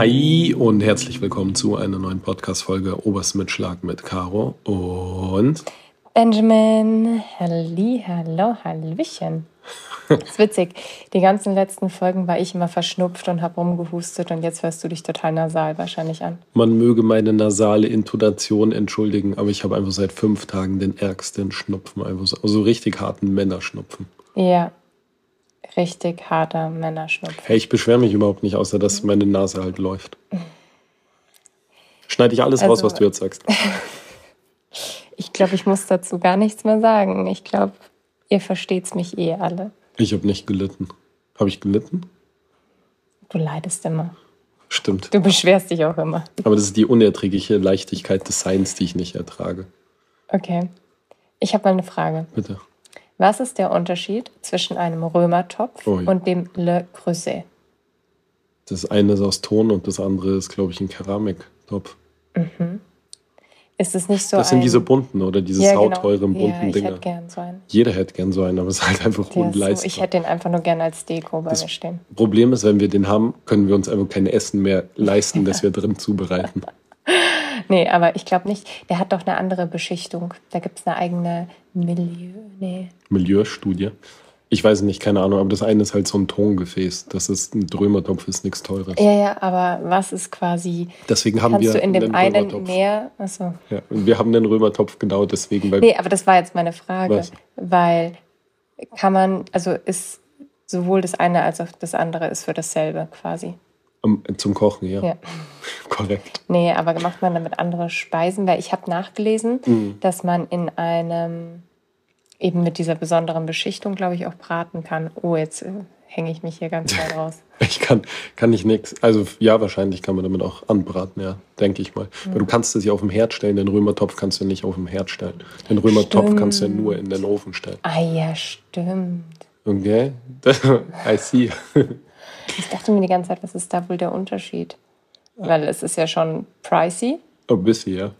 Hi und herzlich willkommen zu einer neuen Podcast-Folge Oberst mit Schlag mit Caro und Benjamin. Halli, hallo, Hallöchen. Das ist witzig. Die ganzen letzten Folgen war ich immer verschnupft und habe rumgehustet und jetzt hörst du dich total nasal wahrscheinlich an. Man möge meine nasale Intonation entschuldigen, aber ich habe einfach seit fünf Tagen den ärgsten Schnupfen, einfach so also richtig harten Männerschnupfen. Ja, richtig harter Männerschnupfen. Hey, ich beschwere mich überhaupt nicht, außer dass meine Nase halt läuft. Schneide ich alles Also- raus, was du jetzt sagst. Ich glaube, ich muss dazu gar nichts mehr sagen. Ich glaube, ihr versteht's mich eh alle. Ich habe nicht gelitten. Habe ich gelitten? Du leidest immer. Stimmt. Du beschwerst dich auch immer. Aber das ist die unerträgliche Leichtigkeit des Seins, die ich nicht ertrage. Okay. Ich habe mal eine Frage. Bitte. Was ist der Unterschied zwischen einem Römertopf Ui. und dem Le Creuset? Das eine ist aus Ton und das andere ist, glaube ich, ein Keramiktopf. Ist es nicht so Das ein... sind diese bunten oder diese ja, genau. sauteuren bunten ja, ich Dinger. hätte gern so einen. Jeder hätte gern so einen, aber es ist halt einfach ist so, unleistbar. ich hätte den einfach nur gern als Deko bei mir stehen. Problem ist, wenn wir den haben, können wir uns einfach kein Essen mehr leisten, das wir drin zubereiten. Nee, aber ich glaube nicht. Der hat doch eine andere Beschichtung. Da gibt es eine eigene Milieu. Nee. Milieustudie. Ich weiß nicht, keine Ahnung, aber das eine ist halt so ein Tongefäß. Das ist ein Drömertopf, ist nichts Teures. Ja, ja, aber was ist quasi. Deswegen haben wir du in dem einen Römertopf. mehr. Achso. Ja, und wir haben den Römertopf genau deswegen, weil Nee, aber das war jetzt meine Frage. Was? Weil kann man, also ist sowohl das eine als auch das andere ist für dasselbe quasi. um, zum Kochen, ja. Ja. Korrekt. Nee, aber macht man damit andere Speisen? Weil ich habe nachgelesen, Mhm. dass man in einem, eben mit dieser besonderen Beschichtung, glaube ich, auch braten kann. Oh, jetzt äh, hänge ich mich hier ganz weit raus. Ich kann, kann ich nichts. Also ja, wahrscheinlich kann man damit auch anbraten, ja, denke ich mal. Weil du kannst es ja auf dem Herd stellen, den Römertopf kannst du nicht auf dem Herd stellen. Den Römertopf kannst du ja nur in den Ofen stellen. Ah ja, stimmt. Okay? I see. Ich dachte mir die ganze Zeit, was ist da wohl der Unterschied? Weil es ist ja schon pricey, Ein bisschen, ja.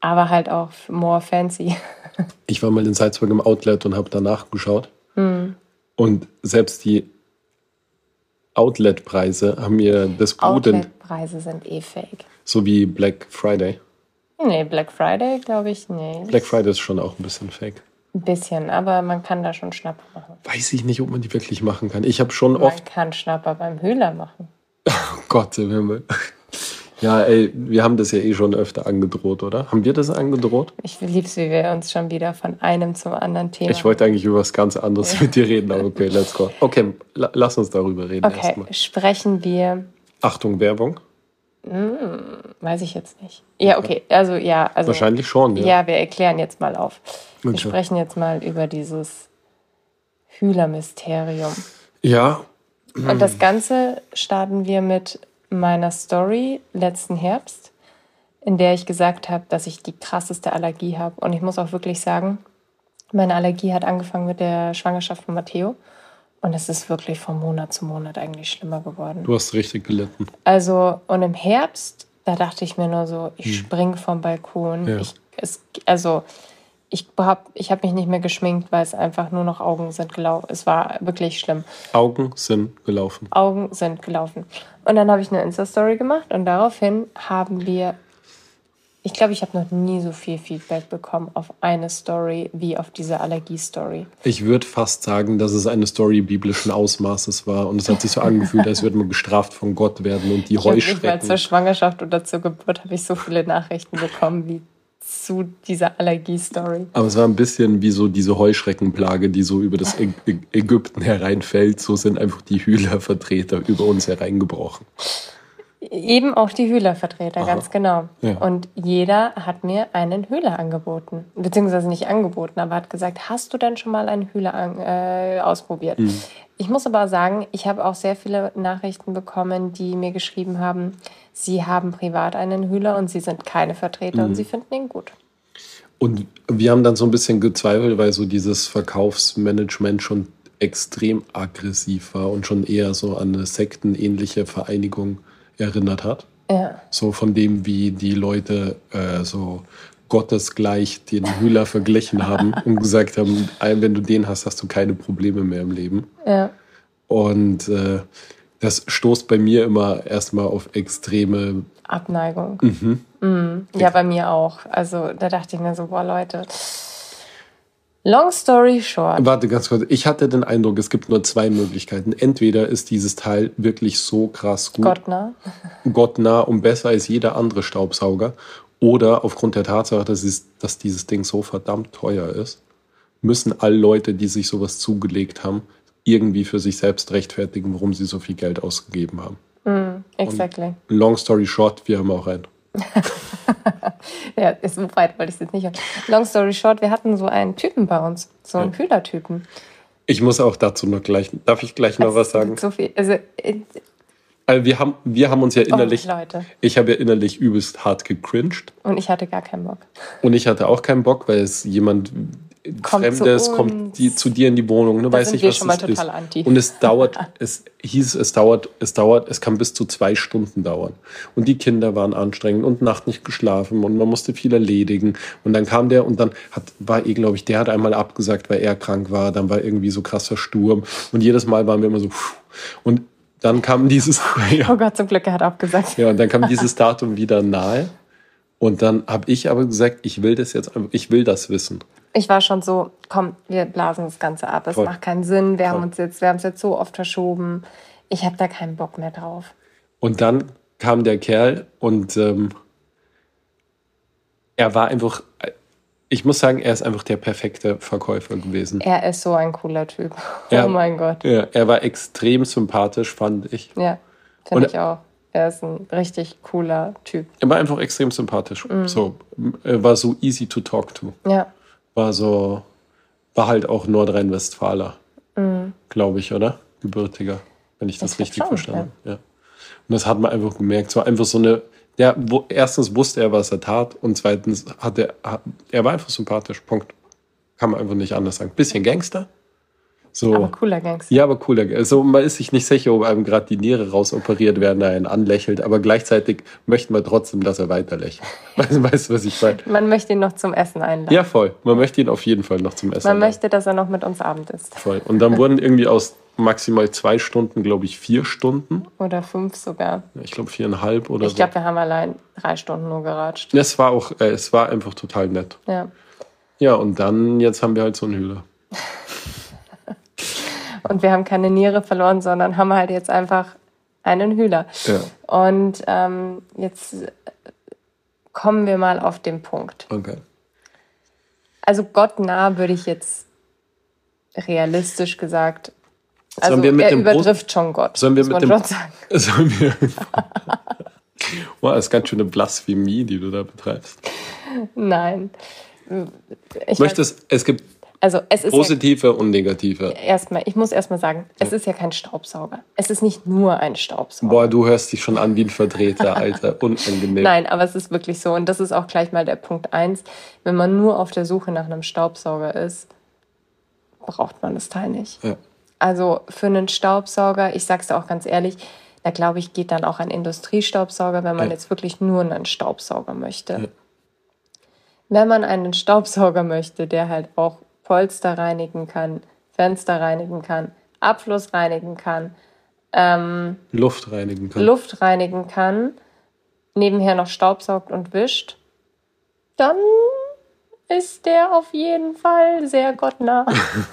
aber halt auch more fancy. Ich war mal in Salzburg im Outlet und habe danach geschaut. Hm. Und selbst die Outlet-Preise haben mir das in- Outlet-Preise sind eh fake. so wie Black Friday. Nee, Black Friday glaube ich nicht. Black Friday ist schon auch ein bisschen fake. Ein bisschen, aber man kann da schon Schnapper machen. Weiß ich nicht, ob man die wirklich machen kann. Ich habe schon Man oft kann Schnapper beim Höhler machen. Gott im Himmel. Ja, ey, wir haben das ja eh schon öfter angedroht, oder? Haben wir das angedroht? Ich lieb's, wie wir uns schon wieder von einem zum anderen Thema. Ich wollte eigentlich über was ganz anderes mit dir reden, aber okay, let's go. Okay, la lass uns darüber reden Okay, erstmal. sprechen wir. Achtung, Werbung? Weiß ich jetzt nicht. Ja, okay. Also ja, also Wahrscheinlich schon, ja. Ja, wir erklären jetzt mal auf. Wir Okay. sprechen jetzt mal über dieses Hühler-Mysterium. Ja, Und das Ganze starten wir mit meiner Story letzten Herbst, in der ich gesagt habe, dass ich die krasseste Allergie habe. Und ich muss auch wirklich sagen, meine Allergie hat angefangen mit der Schwangerschaft von Matteo. Und es ist wirklich von Monat zu Monat eigentlich schlimmer geworden. du hast richtig gelitten. Also, und im Herbst, da dachte ich mir nur so, ich spring vom Balkon. Ja. Ich, es, also, ich habe ich hab mich nicht mehr geschminkt, weil es einfach nur noch Augen sind gelaufen. Es war wirklich schlimm. Augen sind gelaufen. Augen sind gelaufen. Und dann habe ich eine Insta-Story gemacht und daraufhin haben wir, ich glaube, ich habe noch nie so viel Feedback bekommen auf eine Story wie auf diese Allergie-Story. Ich würde fast sagen, dass es eine Story biblischen Ausmaßes war und es hat sich so angefühlt, als würde man gestraft von Gott werden und die Ich habe nicht mal zur Heuschrecken. Schwangerschaft oder zur Geburt habe ich so viele Nachrichten bekommen wie zu dieser Allergie-Story. Aber es war ein bisschen wie so diese Heuschreckenplage, die so über das Ä Ä Ägypten hereinfällt. So sind einfach die Hühlervertreter über uns hereingebrochen. Eben auch die Hühlervertreter, Aha. ganz genau. Ja. Und jeder hat mir einen Hühler angeboten. Beziehungsweise nicht angeboten, aber hat gesagt, hast du denn schon mal einen Hühler äh, ausprobiert? Mhm. Ich muss aber sagen, ich habe auch sehr viele Nachrichten bekommen, die mir geschrieben haben, sie haben privat einen Hühler und sie sind keine Vertreter Mhm. und sie finden ihn gut. Und wir haben dann so ein bisschen gezweifelt, weil so dieses Verkaufsmanagement schon extrem aggressiv war und schon eher so an eine sektenähnliche Vereinigung erinnert hat. Ja. So von dem, wie die Leute äh, so gottesgleich den Hühler verglichen haben und gesagt haben, "Ey, wenn du den hast, hast du keine Probleme mehr im Leben. Ja. Und äh, Das stoßt bei mir immer erstmal auf extreme Abneigung. Mhm. Mhm. Ja, bei mir auch. Also da dachte ich mir so, boah Leute. Long story short. Warte ganz kurz. Ich hatte den Eindruck, es gibt nur zwei Möglichkeiten. Entweder ist dieses Teil wirklich so krass gut. Gottnah. Gottnah und besser als jeder andere Staubsauger. Oder aufgrund der Tatsache, dass, es, dass dieses Ding so verdammt teuer ist, müssen alle Leute, die sich sowas zugelegt haben, irgendwie für sich selbst rechtfertigen, warum sie so viel Geld ausgegeben haben. Mm, exactly. Und long story short, wir haben auch einen. ja, so weit wollte ich es jetzt nicht. Long story short, wir hatten so einen Typen bei uns, so einen ja. Kühlertypen. Ich muss auch dazu noch gleich, darf ich gleich noch also, was sagen? So viel, also, äh, also wir haben, wir haben uns ja innerlich, oh, ich habe ja innerlich übelst hart gecringed. Und ich hatte gar keinen Bock. Und ich hatte auch keinen Bock, weil es jemand kommt Fremdes kommt die, zu dir in die Wohnung, ne, weiß nicht, was total ist. Anti. Und es dauert, es hieß, es dauert, es dauert, es kann bis zu zwei Stunden dauern. Und die Kinder waren anstrengend und Nacht nicht geschlafen und man musste viel erledigen. Und dann kam der und dann hat, war eh, glaube ich, der hat einmal abgesagt, weil er krank war. Dann war irgendwie so krasser Sturm. Und jedes Mal waren wir immer so, und dann kam dieses. Ja. Oh Gott, zum Glück, er hat abgesagt. Ja, und dann kam dieses Datum wieder nahe. Und dann habe ich aber gesagt, ich will das jetzt, ich will das wissen ich war schon so, komm, wir blasen das Ganze ab. Es macht keinen Sinn. Wir Voll. haben uns jetzt, wir haben es jetzt so oft verschoben. Ich habe da keinen Bock mehr drauf. Und dann kam der Kerl und ähm, er war einfach, ich muss sagen, er ist einfach der perfekte Verkäufer gewesen. Er ist so ein cooler Typ. Er, oh mein Gott. Ja, er war extrem sympathisch, fand ich. Ja, finde ich auch. Er ist ein richtig cooler Typ. Er war einfach extrem sympathisch. Mhm. So, er war so easy to talk to. Ja war so, war halt auch Nordrhein-Westfaler, mhm. glaube ich, oder? Gebürtiger, wenn ich das, das richtig schon, verstanden habe. Ja. Und das hat man einfach gemerkt. Es war einfach so eine, der, wo, erstens wusste er, was er tat und zweitens hat er, er war einfach sympathisch. Punkt. Kann man einfach nicht anders sagen. Bisschen Gangster, so. Aber cooler Gangster. Ja, aber cooler. Also man ist sich nicht sicher, ob einem gerade die Niere rausoperiert werden, er einen anlächelt, aber gleichzeitig möchte man trotzdem, dass er weiter lächelt. Weißt du, was ich meine? Man möchte ihn noch zum Essen einladen. Ja, voll. Man möchte ihn auf jeden Fall noch zum Essen Man einladen. möchte, dass er noch mit uns Abend isst. Voll. Und dann wurden irgendwie aus maximal zwei Stunden, glaube ich, vier Stunden. Oder fünf sogar. Ich glaube viereinhalb oder ich so. Ich glaube, wir haben allein drei Stunden nur geratscht. Es war auch, äh, es war einfach total nett. Ja. Ja, und dann, jetzt haben wir halt so einen Hühler. Und wir haben keine Niere verloren, sondern haben halt jetzt einfach einen Hühler. Ja. Und ähm, jetzt kommen wir mal auf den Punkt. Okay. Also Gott nah würde ich jetzt realistisch gesagt. Also wir mit er dem übertrifft Brust, schon Gott. Sollen wir mit dem. Sollen wir wow, das ist ganz schön eine Blasphemie, die du da betreibst. Nein. Ich Möchtest, es gibt also es ist Positive ja, und negative. Erstmal, ich muss erstmal sagen, es ist ja kein Staubsauger. Es ist nicht nur ein Staubsauger. Boah, du hörst dich schon an wie ein Vertreter, Alter. Unangenehm. Nein, aber es ist wirklich so. Und das ist auch gleich mal der Punkt eins. Wenn man nur auf der Suche nach einem Staubsauger ist, braucht man das Teil nicht. Ja. Also für einen Staubsauger, ich sag's dir auch ganz ehrlich, da glaube ich, geht dann auch ein Industriestaubsauger, wenn man ja. jetzt wirklich nur einen Staubsauger möchte. Ja. Wenn man einen Staubsauger möchte, der halt auch Polster reinigen kann, Fenster reinigen kann, Abfluss reinigen kann, ähm, Luft reinigen kann. Luft reinigen kann, nebenher noch staubsaugt und wischt, dann ist der auf jeden Fall sehr gottnah.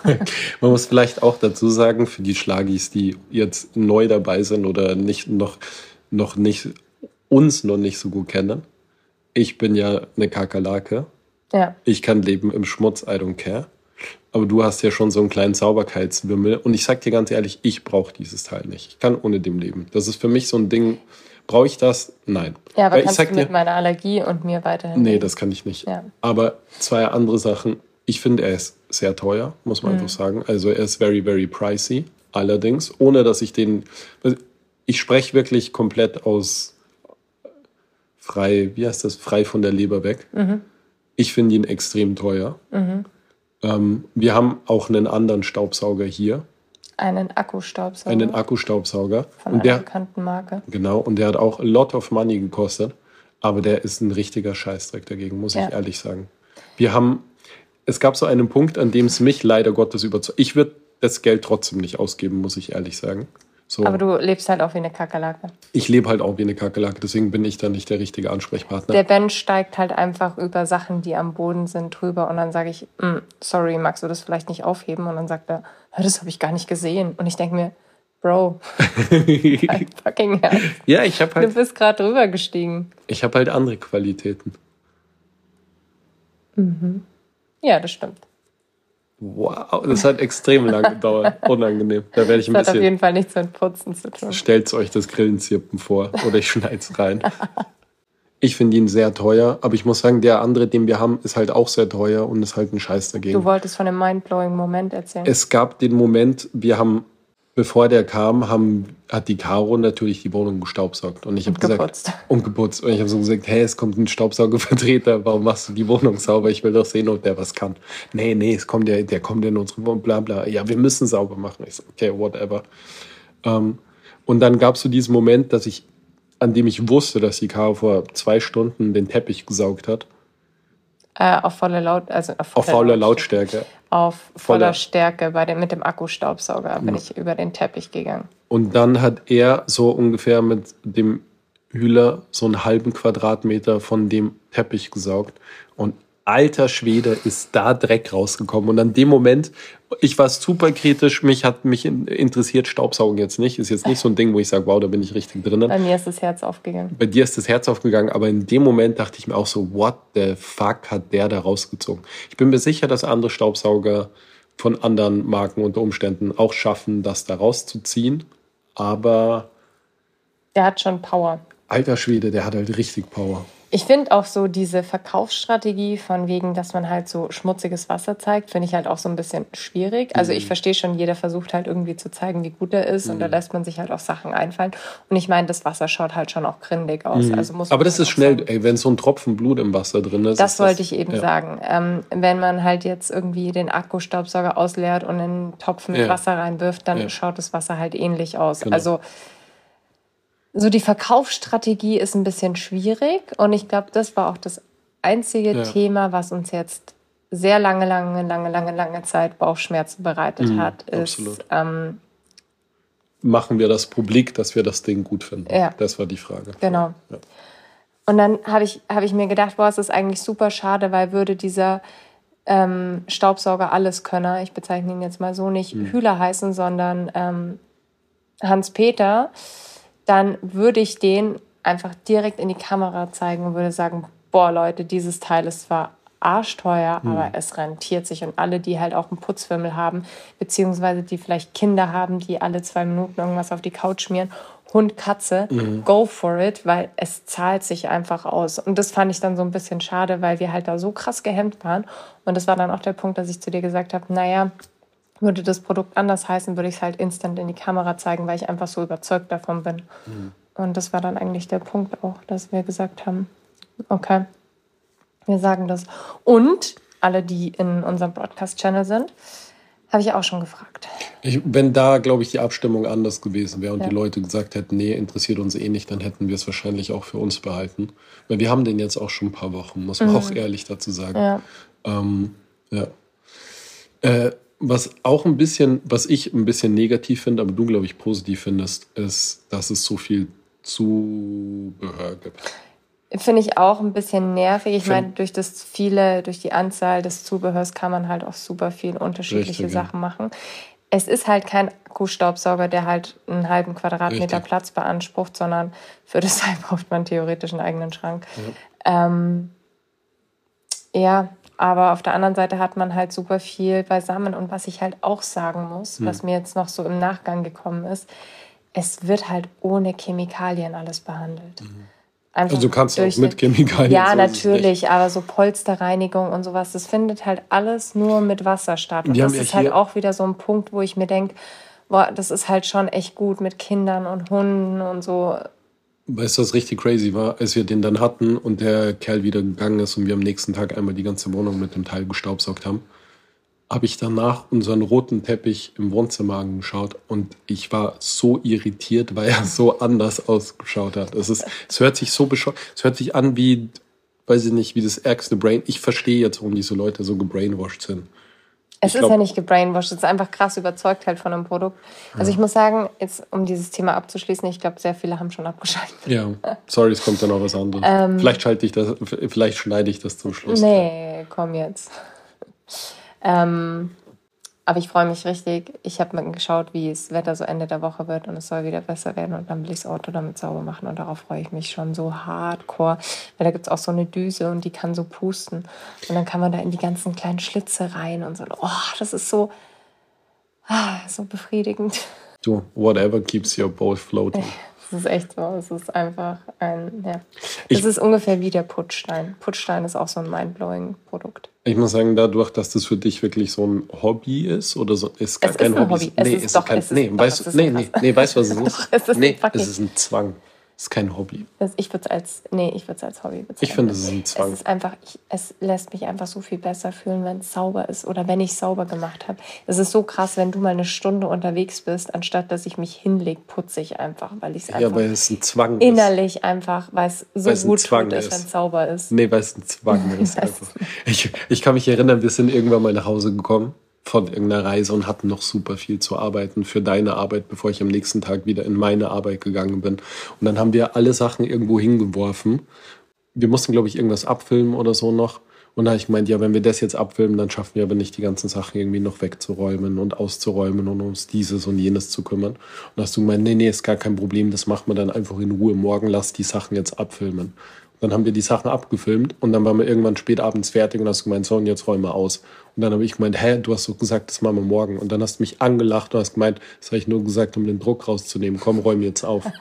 Man muss vielleicht auch dazu sagen, für die Schlagis, die jetzt neu dabei sind oder nicht noch, noch nicht uns noch nicht so gut kennen. Ich bin ja eine Kakerlake. Ja. Ich kann leben im Schmutz, I don't care. Aber du hast ja schon so einen kleinen Sauberkeitswimmel. Und ich sag dir ganz ehrlich, ich brauche dieses Teil nicht. Ich kann ohne dem leben. Das ist für mich so ein Ding. Brauche ich das? Nein. Ja, aber Weil kannst du mit dir, meiner Allergie und mir weiterhin. Nee, das kann ich nicht. Ja. Aber zwei andere Sachen. Ich finde, er ist sehr teuer, muss man mhm. einfach sagen. Also er ist very, very pricey. Allerdings, ohne dass ich den. Ich spreche wirklich komplett aus frei, wie heißt das, frei von der Leber weg. Mhm. Ich finde ihn extrem teuer. Mhm. Ähm, wir haben auch einen anderen Staubsauger hier. Einen Akkustaubsauger. Einen Akkustaubsauger. Von und einer der, bekannten Marke. Genau, und der hat auch a lot of money gekostet. Aber der ist ein richtiger Scheißdreck dagegen, muss ja. ich ehrlich sagen. Wir haben, es gab so einen Punkt, an dem es mich leider Gottes überzeugt. Ich würde das Geld trotzdem nicht ausgeben, muss ich ehrlich sagen. So. Aber du lebst halt auch wie eine Kakerlake. Ich lebe halt auch wie eine Kakerlake, deswegen bin ich da nicht der richtige Ansprechpartner. Der Ben steigt halt einfach über Sachen, die am Boden sind, drüber und dann sage ich, "Mm, sorry, magst du das vielleicht nicht aufheben? Und dann sagt er, "Ja, das habe ich gar nicht gesehen. Und ich denke mir, Bro, halt fucking ernst. ja, ich habe Du halt, bist gerade drüber gestiegen. ich hab halt andere Qualitäten. Ja, das stimmt. Wow, das hat extrem lang gedauert. Unangenehm. Da werde ich ein Das hat auf bisschen. jeden Fall nichts mit Putzen zu tun. Stellt euch das Grillenzirpen vor oder ich schneid's rein. Ich finde ihn sehr teuer, aber ich muss sagen, der andere, den wir haben, ist halt auch sehr teuer und ist halt ein Scheiß dagegen. Du wolltest von dem mindblowing Moment erzählen. Es gab den Moment, wir haben, bevor der kam, haben, hat die Caro natürlich die Wohnung gestaubsaugt. Und ich habe gesagt, geputzt. und ich habe so gesagt, hey, es kommt ein Staubsaugervertreter, warum machst du die Wohnung sauber? Ich will doch sehen, ob der was kann. Nee, nee, es kommt der, der kommt in unsere Wohnung, bla bla. Ja, wir müssen sauber machen. Ich so, okay, whatever. Ähm, und dann gab es so diesen Moment, dass ich, an dem ich wusste, dass die Caro vor zwei Stunden den Teppich gesaugt hat. Äh, auf volle Laut, also auf, Auf volle Lautstärke. Lautstärke. Auf voller Voller- Stärke bei dem, mit dem Akkustaubsauger bin ich über den Teppich gegangen. Und dann hat er so ungefähr mit dem Hühler so einen halben Quadratmeter von dem Teppich gesaugt. Und alter Schwede ist da Dreck rausgekommen. Und an dem Moment, ich war super kritisch, mich hat mich in- interessiert Staubsaugen jetzt nicht. Ist jetzt nicht so ein Ding, wo ich sage, wow, da bin ich richtig drinnen. Bei mir ist das Herz aufgegangen. Bei dir ist das Herz aufgegangen, aber in dem Moment dachte ich mir auch so, what the fuck hat der da rausgezogen? Ich bin mir sicher, dass andere Staubsauger von anderen Marken unter Umständen auch schaffen, das da rauszuziehen. Aber Der hat schon Power. alter Schwede, der hat halt richtig Power. Ich finde auch so diese Verkaufsstrategie von wegen, dass man halt so schmutziges Wasser zeigt, finde ich halt auch so ein bisschen schwierig. Also Mhm. ich verstehe schon, jeder versucht halt irgendwie zu zeigen, wie gut er ist und da lässt man sich halt auch Sachen einfallen. Und ich meine, das Wasser schaut halt schon auch grindig aus. Also muss Mhm. Aber das halt ist schnell, ey, wenn so ein Tropfen Blut im Wasser drin ist. Das ist wollte ich eben ja. sagen. Ähm, wenn man halt jetzt irgendwie den Akkustaubsauger ausleert und in einen Topf mit Ja. Wasser reinwirft, dann Ja. schaut das Wasser halt ähnlich aus. Genau. Also so die Verkaufsstrategie ist ein bisschen schwierig und ich glaube, das war auch das einzige Ja. Thema, was uns jetzt sehr lange, lange, lange, lange, lange Zeit Bauchschmerzen bereitet hat, ist Mhm, absolut. ähm, Machen wir das publik, dass wir das Ding gut finden? Ja. Das war die Frage. Genau. Ja. Und dann habe ich, hab ich mir gedacht, boah, es ist eigentlich super schade, weil würde dieser ähm, Staubsauger Alleskönner, ich bezeichne ihn jetzt mal so, nicht Hm. Hühler heißen, sondern ähm, Hans-Peter, dann würde ich den einfach direkt in die Kamera zeigen und würde sagen, boah Leute, dieses Teil ist zwar arschteuer, Hm. aber es rentiert sich. Und alle, die halt auch einen Putzfimmel haben, beziehungsweise die vielleicht Kinder haben, die alle zwei Minuten irgendwas auf die Couch schmieren, Hund, Katze, Mhm. go for it, weil es zahlt sich einfach aus. Und das fand ich dann so ein bisschen schade, weil wir halt da so krass gehemmt waren. Und das war dann auch der Punkt, dass ich zu dir gesagt habe, naja, würde das Produkt anders heißen, würde ich es halt instant in die Kamera zeigen, weil ich einfach so überzeugt davon bin. Und das war dann eigentlich der Punkt auch, dass wir gesagt haben, okay, wir sagen das. Und alle, die in unserem Broadcast-Channel sind, habe ich auch schon gefragt. Ich, wenn da, glaube ich, die Abstimmung anders gewesen wäre und Ja. die Leute gesagt hätten, nee, interessiert uns eh nicht, dann hätten wir es wahrscheinlich auch für uns behalten. Weil wir haben den jetzt auch schon ein paar Wochen, muss man auch ehrlich dazu sagen. Mhm. Ja. Ähm, ja. Äh, was auch ein bisschen, was ich ein bisschen negativ finde, aber du, glaube ich, positiv findest, ist, dass es so viel Zubehör gibt. Finde ich auch ein bisschen nervig. Ich meine, durch das viele, durch die Anzahl des Zubehörs kann man halt auch super viel unterschiedliche Richtig, ja. Sachen machen. Es ist halt kein Akkustaubsauger, der halt einen halben Quadratmeter Richtig. Platz beansprucht, sondern für das Teil braucht man theoretisch einen eigenen Schrank. Ähm, ja, aber auf der anderen Seite hat man halt super viel beisammen. Und was ich halt auch sagen muss, Hm. was mir jetzt noch so im Nachgang gekommen ist, es wird halt ohne Chemikalien alles behandelt. Einfach Also du kannst auch mit Chemikalien. Ja, so natürlich, aber so Polsterreinigung und sowas, das findet halt alles nur mit Wasser statt. Und Wir das ist halt auch wieder so ein Punkt, wo ich mir denke, boah, das ist halt schon echt gut mit Kindern und Hunden und so. Weißt du, was richtig crazy war, als wir den dann hatten und der Kerl wieder gegangen ist und wir am nächsten Tag einmal die ganze Wohnung mit dem Teil gestaubsaugt haben, habe ich danach unseren roten Teppich im Wohnzimmer angeschaut und ich war so irritiert, weil er so anders ausgeschaut hat. Es, ist, es hört sich so bescheuert, es hört sich an wie, weiß ich nicht, wie das ärgste Brain. Ich verstehe jetzt, warum diese Leute so gebrainwashed sind. Es ist ja nicht gebrainwashed, es ist einfach krass überzeugt halt von einem Produkt. Also ich muss sagen, jetzt um dieses Thema abzuschließen, ich glaube, sehr viele haben schon abgeschaltet. Ja, sorry, es kommt dann noch was anderes. Ähm. vielleicht schalte ich das, vielleicht schneide ich das zum Schluss. Nee, komm jetzt. ähm, aber ich freue mich richtig. Ich habe mal geschaut, wie das Wetter so Ende der Woche wird und es soll wieder besser werden und dann will ich das Auto damit sauber machen und darauf freue ich mich schon so hardcore, weil da gibt es auch so eine Düse und die kann so pusten und dann kann man da in die ganzen kleinen Schlitze rein und so. Oh, das ist so, ah, so befriedigend. Du, whatever keeps your boat floating. Das ist echt so. Es ist einfach ein, ja. Es ist ungefähr wie der Putzstein. Putzstein ist auch so ein mindblowing Produkt. Ich muss sagen, dadurch, dass das für dich wirklich so ein Hobby ist oder so, ist gar Es kein ist Hobby. Hobby. Es Nee, ist ist doch- kein, es ist- nee, doch, weißt, es nee, nee, nee, weißt du, was es ist? Doch, es ist nee, es ist ein Zwang. Ist kein Hobby. Ich würde es als, nee, ich würde es als Hobby bezeichnen. Ich finde, es ist ein Zwang. Es ist einfach, ich, es lässt mich einfach so viel besser fühlen, wenn es sauber ist oder wenn ich sauber gemacht habe. Es ist so krass, wenn du mal eine Stunde unterwegs bist, anstatt dass ich mich hinlege, putze ich einfach, weil ich es Ja, einfach weil es ein Zwang ist. innerlich einfach, weil es so Weil es ein gut tut, ist, ist. wenn es sauber ist. Nee, weil es ein Zwang ist. Einfach. Ich, ich kann mich erinnern, wir sind irgendwann mal nach Hause gekommen von irgendeiner Reise und hatten noch super viel zu arbeiten für deine Arbeit, bevor ich am nächsten Tag wieder in meine Arbeit gegangen bin. Und dann haben wir alle Sachen irgendwo hingeworfen. Wir mussten, glaube ich, irgendwas abfilmen oder so noch. Und da habe ich gemeint, ja, wenn wir das jetzt abfilmen, dann schaffen wir aber nicht die ganzen Sachen irgendwie noch wegzuräumen und auszuräumen und uns dieses und jenes zu kümmern. Und da hast du gemeint, nee, nee, ist gar kein Problem, das machen wir dann einfach in Ruhe. Morgen lass die Sachen jetzt abfilmen. Dann haben wir die Sachen abgefilmt und dann waren wir irgendwann spät abends fertig und hast gemeint, so und jetzt räumen wir aus. Und dann habe ich gemeint, hä, du hast doch gesagt, das machen wir morgen. Und dann hast du mich angelacht und hast gemeint, das habe ich nur gesagt, um den Druck rauszunehmen. Komm, räum jetzt auf.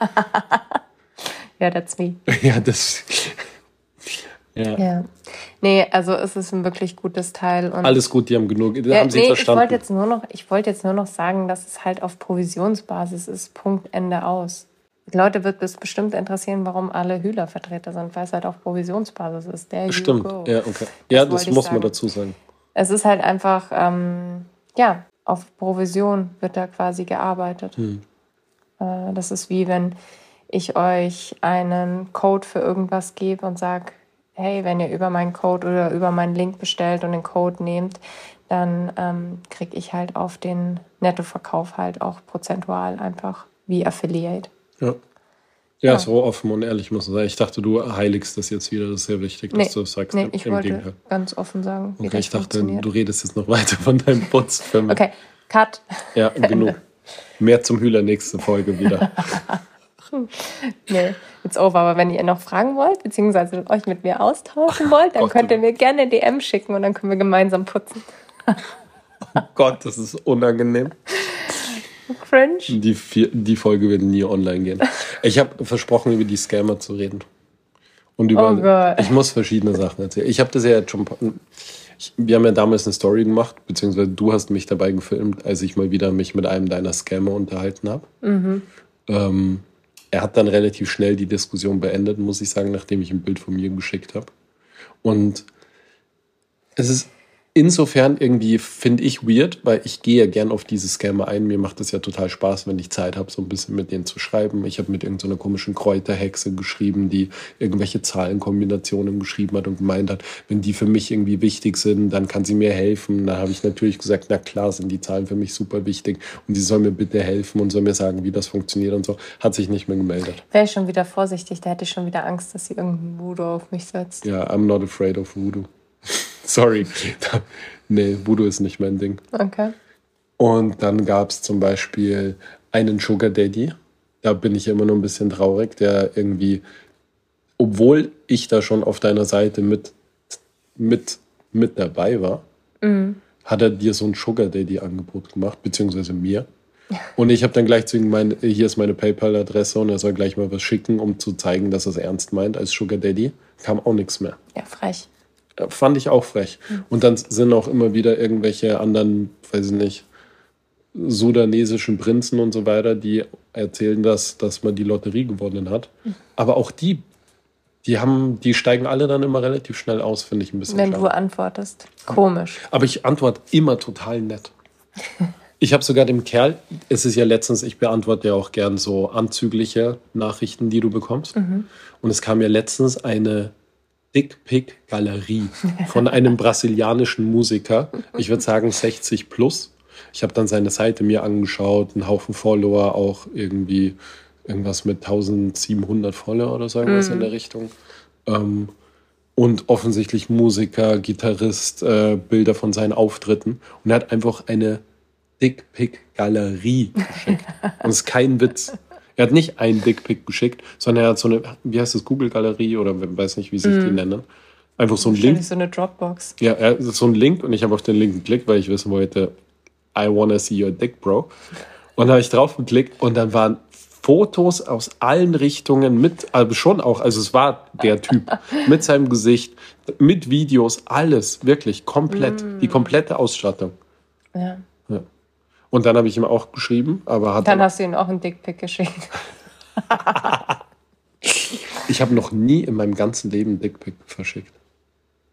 Ja, that's me. ja, das. Ja. Ja. Nee, also es ist ein wirklich gutes Teil. Und Alles gut, die haben genug. Die Ja, haben sie nee, ich verstanden. wollte jetzt nur noch, ich wollte jetzt nur noch sagen, dass es halt auf Provisionsbasis ist. Punkt Ende aus. Die Leute wird es bestimmt interessieren, warum alle Hühler-Vertreter sind, weil es halt auf Provisionsbasis ist. Der Stimmt. Ja, okay. Ja, das, ich muss man dazu sagen. Es ist halt einfach, ähm, ja, auf Provision wird da quasi gearbeitet. Hm. Äh, das ist wie wenn ich euch einen Code für irgendwas gebe und sage, hey, wenn ihr über meinen Code oder über meinen Link bestellt und den Code nehmt, dann ähm, kriege ich halt auf den Nettoverkauf halt auch prozentual einfach wie Affiliate. Ja. Ja, Ja. so offen und ehrlich muss ich sagen. Ich dachte, du heiligst das jetzt wieder. Das ist sehr wichtig, dass Nee, du das sagst. nee ich wollte Gegenteil. ganz offen sagen, wie Okay, ich dachte, du redest jetzt noch weiter von deinem Putzfilm. Okay, Cut. Ja, genug. Mehr zum Hühler nächste Folge wieder. Nee, it's over. Aber wenn ihr noch fragen wollt, beziehungsweise euch mit mir austauschen wollt, dann Gott, könnt ihr mir gerne eine DM schicken und dann können wir gemeinsam putzen. Oh Gott, das ist unangenehm. Cringe. Die, vier, die Folge wird nie online gehen. Ich habe versprochen, über die Scammer zu reden. Und über, Oh Gott. ich muss verschiedene Sachen erzählen. Ich habe das ja jetzt schon. Ich, wir haben ja damals eine Story gemacht, beziehungsweise du hast mich dabei gefilmt, als ich mal wieder mich mit einem deiner Scammer unterhalten habe. Ähm, er hat dann relativ schnell die Diskussion beendet, muss ich sagen, nachdem ich ein Bild von mir geschickt habe. Und es ist insofern irgendwie, finde ich, weird, weil ich gehe ja gern auf diese Scammer ein. Mir macht es ja total Spaß, wenn ich Zeit habe, so ein bisschen mit denen zu schreiben. Ich habe mit irgendeiner komischen Kräuterhexe geschrieben, die irgendwelche Zahlenkombinationen geschrieben hat und gemeint hat, wenn die für mich irgendwie wichtig sind, dann kann sie mir helfen. Da habe ich natürlich gesagt, na klar, sind die Zahlen für mich super wichtig und sie soll mir bitte helfen und soll mir sagen, wie das funktioniert und so. Hat sich nicht mehr gemeldet. Wäre ich schon wieder vorsichtig, da hätte ich schon wieder Angst, dass sie irgendein Voodoo auf mich setzt. Ja, I'm not afraid of Voodoo. Sorry. nee, Voodoo ist nicht mein Ding. Okay. Und dann gab es zum Beispiel einen Sugar Daddy. Da bin ich immer nur ein bisschen traurig, der irgendwie, obwohl ich da schon auf deiner Seite mit, mit, mit dabei war, hat er dir so ein Sugar Daddy-Angebot gemacht, beziehungsweise mir. Und ich habe dann gleich zu ihm gemeint, hier ist meine PayPal-Adresse und er soll gleich mal was schicken, um zu zeigen, dass er es ernst meint als Sugar Daddy. Kam auch nichts mehr. Ja, frech. Fand ich auch frech. Und dann sind auch immer wieder irgendwelche anderen, weiß ich nicht, sudanesischen Prinzen und so weiter, die erzählen, dass, dass man die Lotterie gewonnen hat. Aber auch die, die haben, die steigen alle dann immer relativ schnell aus, finde ich ein bisschen Wenn schade. du antwortest. Komisch. Aber ich antworte immer total nett. Ich habe sogar dem Kerl, es ist ja letztens, ich beantworte ja auch gern so anzügliche Nachrichten, die du bekommst. Und es kam ja letztens eine Dickpick-Galerie von einem brasilianischen Musiker. Ich würde sagen 60 plus. Ich habe dann seine Seite mir angeschaut, einen Haufen Follower, auch irgendwie irgendwas mit 1700 Follower oder so irgendwas Mhm. in der Richtung. Ähm, und offensichtlich Musiker, Gitarrist, äh, Bilder von seinen Auftritten. Und er hat einfach eine Dickpick-Galerie geschickt. und es ist kein Witz. Er hat nicht einen Dickpick geschickt, sondern er hat so eine, wie heißt das, Google-Galerie oder weiß nicht, wie sich die nennen. Einfach so ein Link. So eine Dropbox. Ja, er so ein Link und ich habe auf den Link geklickt, weil ich wissen wollte, I wanna see your dick, bro. Und da habe ich drauf geklickt und dann waren Fotos aus allen Richtungen mit, also schon auch, also es war der Typ mit seinem Gesicht, mit Videos, alles, wirklich komplett, die komplette Ausstattung. Ja. Und dann habe ich ihm auch geschrieben, aber hat Dann hast du ihm auch einen Dickpick geschickt. ich habe noch nie in meinem ganzen Leben einen Dickpick verschickt.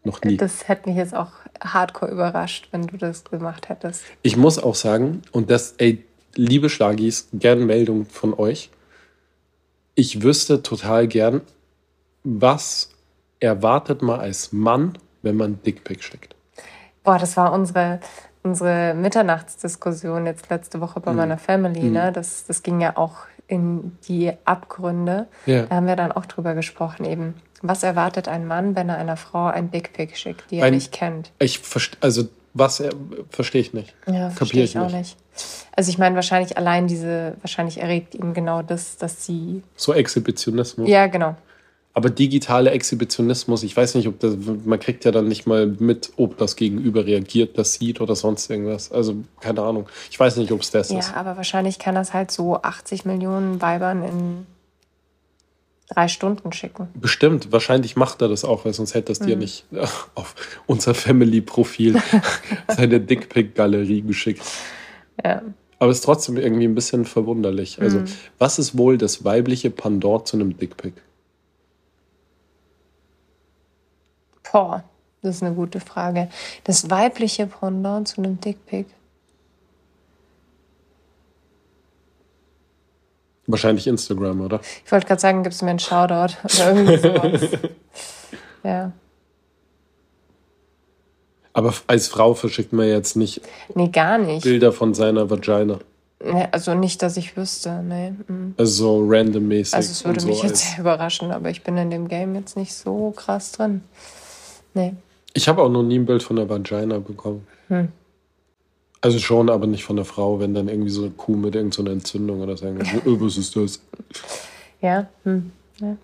Noch nie. Das hätte mich jetzt auch hardcore überrascht, wenn du das gemacht hättest. Ich muss auch sagen, und das, ey, liebe Schlagis, gern Meldung von euch. Ich wüsste total gern, was erwartet man als Mann, wenn man Dickpick schickt. Boah, das war unsere, unsere Mitternachtsdiskussion jetzt letzte Woche Mhm. bei meiner Family. Ne? Das, das ging ja auch in die Abgründe. Ja. Da haben wir dann auch drüber gesprochen eben. Was erwartet ein Mann, wenn er einer Frau ein Dickpick schickt, die er Ein- nicht kennt? Ich also was er verstehe ich nicht. Ja, verstehe ich ich auch nicht. Also ich meine, wahrscheinlich allein diese, wahrscheinlich erregt ihn genau das, dass sie. So Exhibitionismus. Ja, genau. Aber digitale Exhibitionismus, ich weiß nicht, ob das, man kriegt ja dann nicht mal mit, ob das Gegenüber reagiert, das sieht oder sonst irgendwas. Also, keine Ahnung. Ich weiß nicht, ob es das ist. Ja, aber wahrscheinlich kann das halt so 80 Millionen Weibern in drei Stunden schicken. Bestimmt, wahrscheinlich macht er das auch, weil sonst hätte es Mhm. dir nicht auf unser Family-Profil seine Dickpick-Galerie geschickt. Ja. Aber es ist trotzdem irgendwie ein bisschen verwunderlich. Also, Mhm. was ist wohl das weibliche Pendant zu einem Dickpick? Boah, das ist eine gute Frage. Das weibliche Pendant zu einem Dickpick. Wahrscheinlich Instagram, oder? Ich wollte gerade sagen, gibst du mir einen Shoutout oder irgendwie sowas. ja. Aber als Frau verschickt man jetzt nicht Nee, gar nicht. Bilder von seiner Vagina. Nee, also nicht, dass ich wüsste. Nee. mm. Also so randommäßig. Also es würde so mich jetzt sehr überraschen, aber ich bin in dem Game jetzt nicht so krass drin. Nee. Ich habe auch noch nie ein Bild von der Vagina bekommen. Hm. Also schon, aber nicht von der Frau, wenn dann irgendwie so eine Kuh mit irgendeiner Entzündung oder sagen, äh, was ist das? Ja. Hm. ja.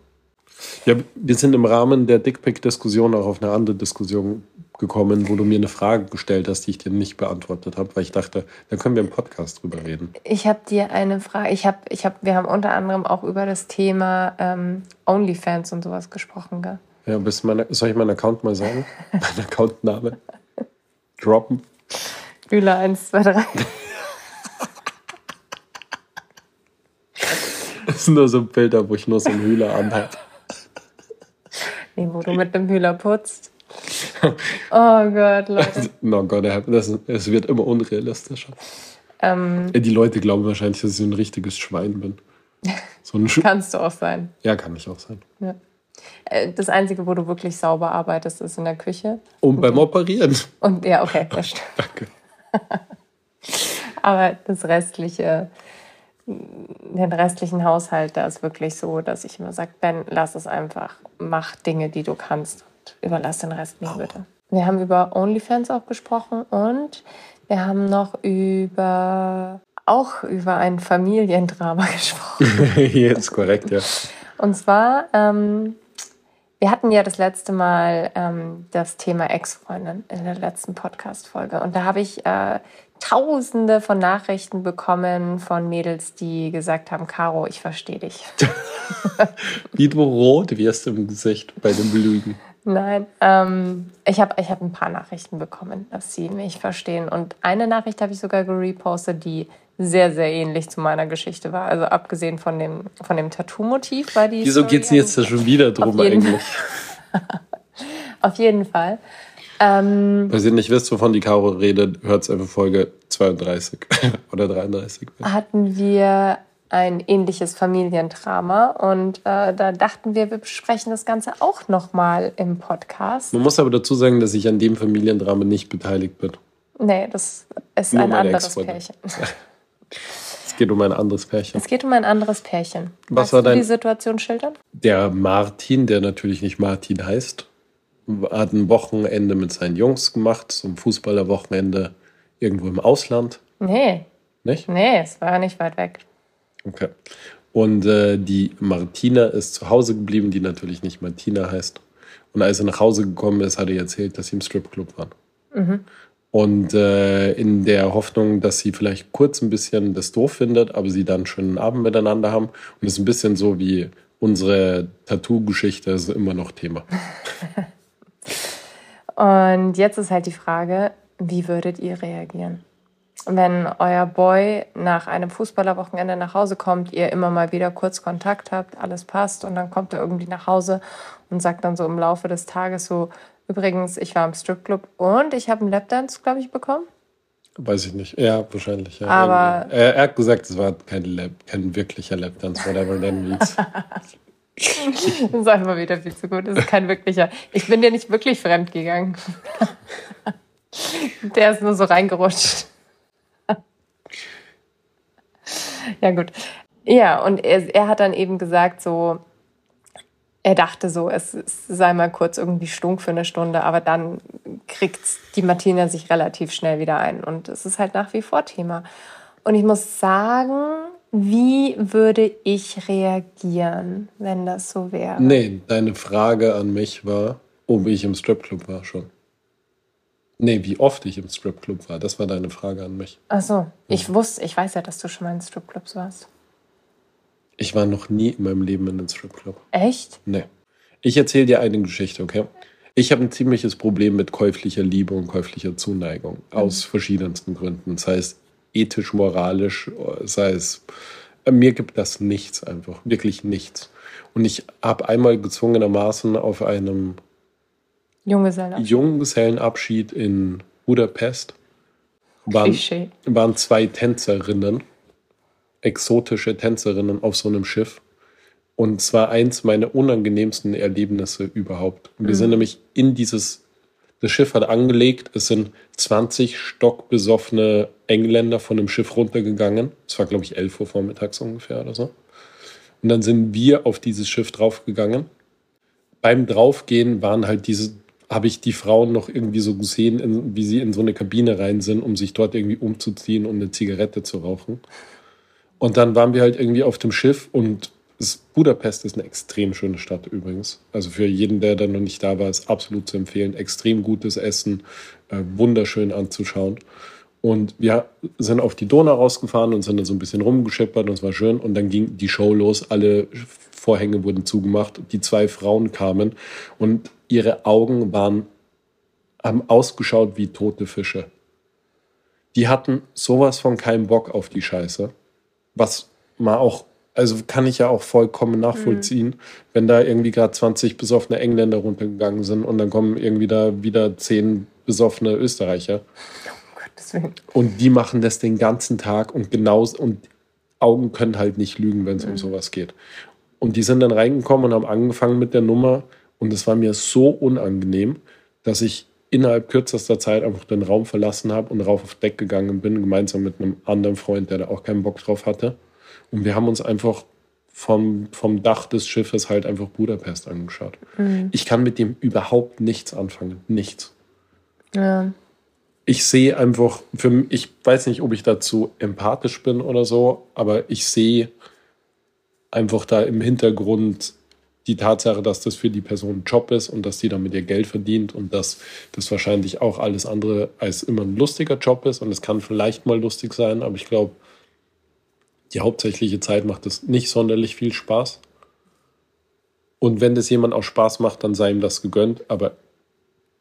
Ja, wir sind im Rahmen der Dickpick-Diskussion auch auf eine andere Diskussion gekommen, wo du mir eine Frage gestellt hast, die ich dir nicht beantwortet habe, weil ich dachte, da können wir im Podcast drüber reden. Ich habe dir eine Frage. Ich habe, ich habe, wir haben unter anderem auch über das Thema ähm, OnlyFans und sowas gesprochen, gell? Ja, bis meine, soll ich meinen Account mal sagen? Mein Accountname? Droppen? Bühler 1, 2, 3. Das sind nur so Bilder, wo ich nur so einen Hühler anhabe. Nee, wo du mit dem Hühler putzt. Oh Gott, Leute. No Gott, das, es wird immer unrealistischer. Ähm, Die Leute glauben wahrscheinlich, dass ich ein richtiges Schwein bin. So ein Sch kannst du auch sein. ja, kann ich auch sein. Ja. Äh, Das Einzige, wo du wirklich sauber arbeitest, ist in der Küche. Und beim Operieren. Und ja, okay, das stimmt. Danke. Aber das restliche, den restlichen Haushalt, da ist wirklich so, dass ich immer sage, Ben, lass es einfach. Mach Dinge, die du kannst und überlass den Rest mir bitte. Wir haben über OnlyFans auch gesprochen und wir haben noch über auch über ein Familiendrama gesprochen. Jetzt korrekt, ja. Und zwar, ähm, wir hatten ja das letzte Mal ähm, das Thema Ex-Freundin in der letzten Podcast-Folge. Und da habe ich äh, tausende von Nachrichten bekommen von Mädels, die gesagt haben, Caro, ich verstehe dich. Wie du rot wirst im Gesicht bei dem Lügen. Nein, ähm, ich habe ich hab ein paar Nachrichten bekommen, dass sie mich verstehen. Und eine Nachricht habe ich sogar gerepostet, die sehr, sehr ähnlich zu meiner Geschichte war. Also abgesehen von dem, von dem Tattoo-Motiv war die. Wieso geht's denn jetzt da schon wieder drum Auf eigentlich? Auf jeden Fall. Ähm, Falls ihr nicht wisst, wovon die Caro redet, hört einfach Folge 32 oder 33. hatten wir ein ähnliches Familiendrama. Und äh, da dachten wir, wir besprechen das Ganze auch nochmal im Podcast. Man muss aber dazu sagen, dass ich an dem Familiendrama nicht beteiligt bin. Nee, das ist Nur ein anderes Pärchen. Es geht um ein anderes Pärchen. Es geht um ein anderes Pärchen. Was Magst war dein, die Situation schildern? Der Martin, der natürlich nicht Martin heißt, hat ein Wochenende mit seinen Jungs gemacht, so ein Fußballerwochenende irgendwo im Ausland. Nee. Nicht? Nee, es war nicht weit weg. Okay. Und äh, die Martina ist zu Hause geblieben, die natürlich nicht Martina heißt. Und als er nach Hause gekommen ist, hat er erzählt, dass sie im Stripclub waren. Mhm. Und äh, in der Hoffnung, dass sie vielleicht kurz ein bisschen das doof findet, aber sie dann schönen Abend miteinander haben. Und es ist ein bisschen so wie unsere Tattoo-Geschichte, ist immer noch Thema. Und jetzt ist halt die Frage, wie würdet ihr reagieren? Wenn euer Boy nach einem Fußballerwochenende nach Hause kommt, ihr immer mal wieder kurz Kontakt habt, alles passt und dann kommt er irgendwie nach Hause und sagt dann so im Laufe des Tages so, übrigens, ich war im Stripclub und ich habe einen Lapdance, glaube ich, bekommen. Weiß ich nicht. Ja, wahrscheinlich. Ja. Aber er, er, hat gesagt, es war kein, Lab, kein wirklicher Lapdance, whatever that means. das ist einfach wieder viel zu gut. Das ist kein wirklicher. Ich bin dir nicht wirklich fremd gegangen. Der ist nur so reingerutscht. Ja, gut. Ja, und er, er hat dann eben gesagt, so, er dachte so, es, es, sei mal kurz irgendwie stunk für eine Stunde, aber dann kriegt die Martina sich relativ schnell wieder ein. Und es ist halt nach wie vor Thema. Und ich muss sagen, wie würde ich reagieren, wenn das so wäre? Nee, deine Frage an mich war, ob ich im Stripclub war schon. Nee, wie oft ich im Stripclub war. Das war deine Frage an mich. Ach so, ich wusste, ich weiß ja, dass du schon mal in Stripclubs warst. Ich war noch nie in meinem Leben in einem Stripclub. Echt? Nee. Ich erzähle dir eine Geschichte, okay? Ich habe ein ziemliches Problem mit käuflicher Liebe und käuflicher Zuneigung. Mhm. Aus verschiedensten Gründen. Das heißt, ethisch, moralisch, sei es, äh, mir gibt das nichts einfach, wirklich nichts. Und ich habe einmal gezwungenermaßen auf einem Junggesellenabschied, Junggesellenabschied in Budapest waren, waren zwei Tänzerinnen, exotische Tänzerinnen auf so einem Schiff. Und zwar eins meiner unangenehmsten Erlebnisse überhaupt. Wir mhm. sind nämlich in dieses das Schiff hat angelegt, es sind 20 stockbesoffene Engländer von dem Schiff runtergegangen. Es war, glaube ich, 11 Uhr vormittags ungefähr oder so. Und dann sind wir auf dieses Schiff draufgegangen. Beim Draufgehen waren halt diese, habe ich die Frauen noch irgendwie so gesehen, wie sie in so eine Kabine rein sind, um sich dort irgendwie umzuziehen und eine Zigarette zu rauchen. Und dann waren wir halt irgendwie auf dem Schiff und Budapest ist eine extrem schöne Stadt übrigens. Also für jeden, der da noch nicht da war, ist absolut zu empfehlen. Extrem gutes Essen, äh, wunderschön anzuschauen. Und wir sind auf die Donau rausgefahren und sind da so ein bisschen rumgeschippert und es war schön. Und dann ging die Show los. Alle Vorhänge wurden zugemacht. Die zwei Frauen kamen und ihre Augen waren, haben ausgeschaut wie tote Fische. Die hatten sowas von keinen Bock auf die Scheiße. Was man auch also kann ich ja auch vollkommen nachvollziehen, mhm. wenn da irgendwie gerade 20 besoffene Engländer runtergegangen sind und dann kommen irgendwie da wieder 10 besoffene Österreicher. Oh und die machen das den ganzen Tag und genauso und Augen können halt nicht lügen, wenn es mhm. um sowas geht. Und die sind dann reingekommen und haben angefangen mit der Nummer und es war mir so unangenehm, dass ich innerhalb kürzester Zeit einfach den Raum verlassen habe und rauf auf Deck gegangen bin, gemeinsam mit einem anderen Freund, der da auch keinen Bock drauf hatte. Und wir haben uns einfach vom, vom Dach des Schiffes halt einfach Budapest angeschaut. Mhm. Ich kann mit dem überhaupt nichts anfangen. Nichts. Ja. Ich sehe einfach, für, ich weiß nicht, ob ich dazu empathisch bin oder so, aber ich sehe einfach da im Hintergrund die Tatsache, dass das für die Person ein Job ist und dass die damit ihr Geld verdient und dass das wahrscheinlich auch alles andere als immer ein lustiger Job ist. Und es kann vielleicht mal lustig sein, aber ich glaube, die hauptsächliche Zeit macht es nicht sonderlich viel Spaß. Und wenn das jemand auch Spaß macht, dann sei ihm das gegönnt. Aber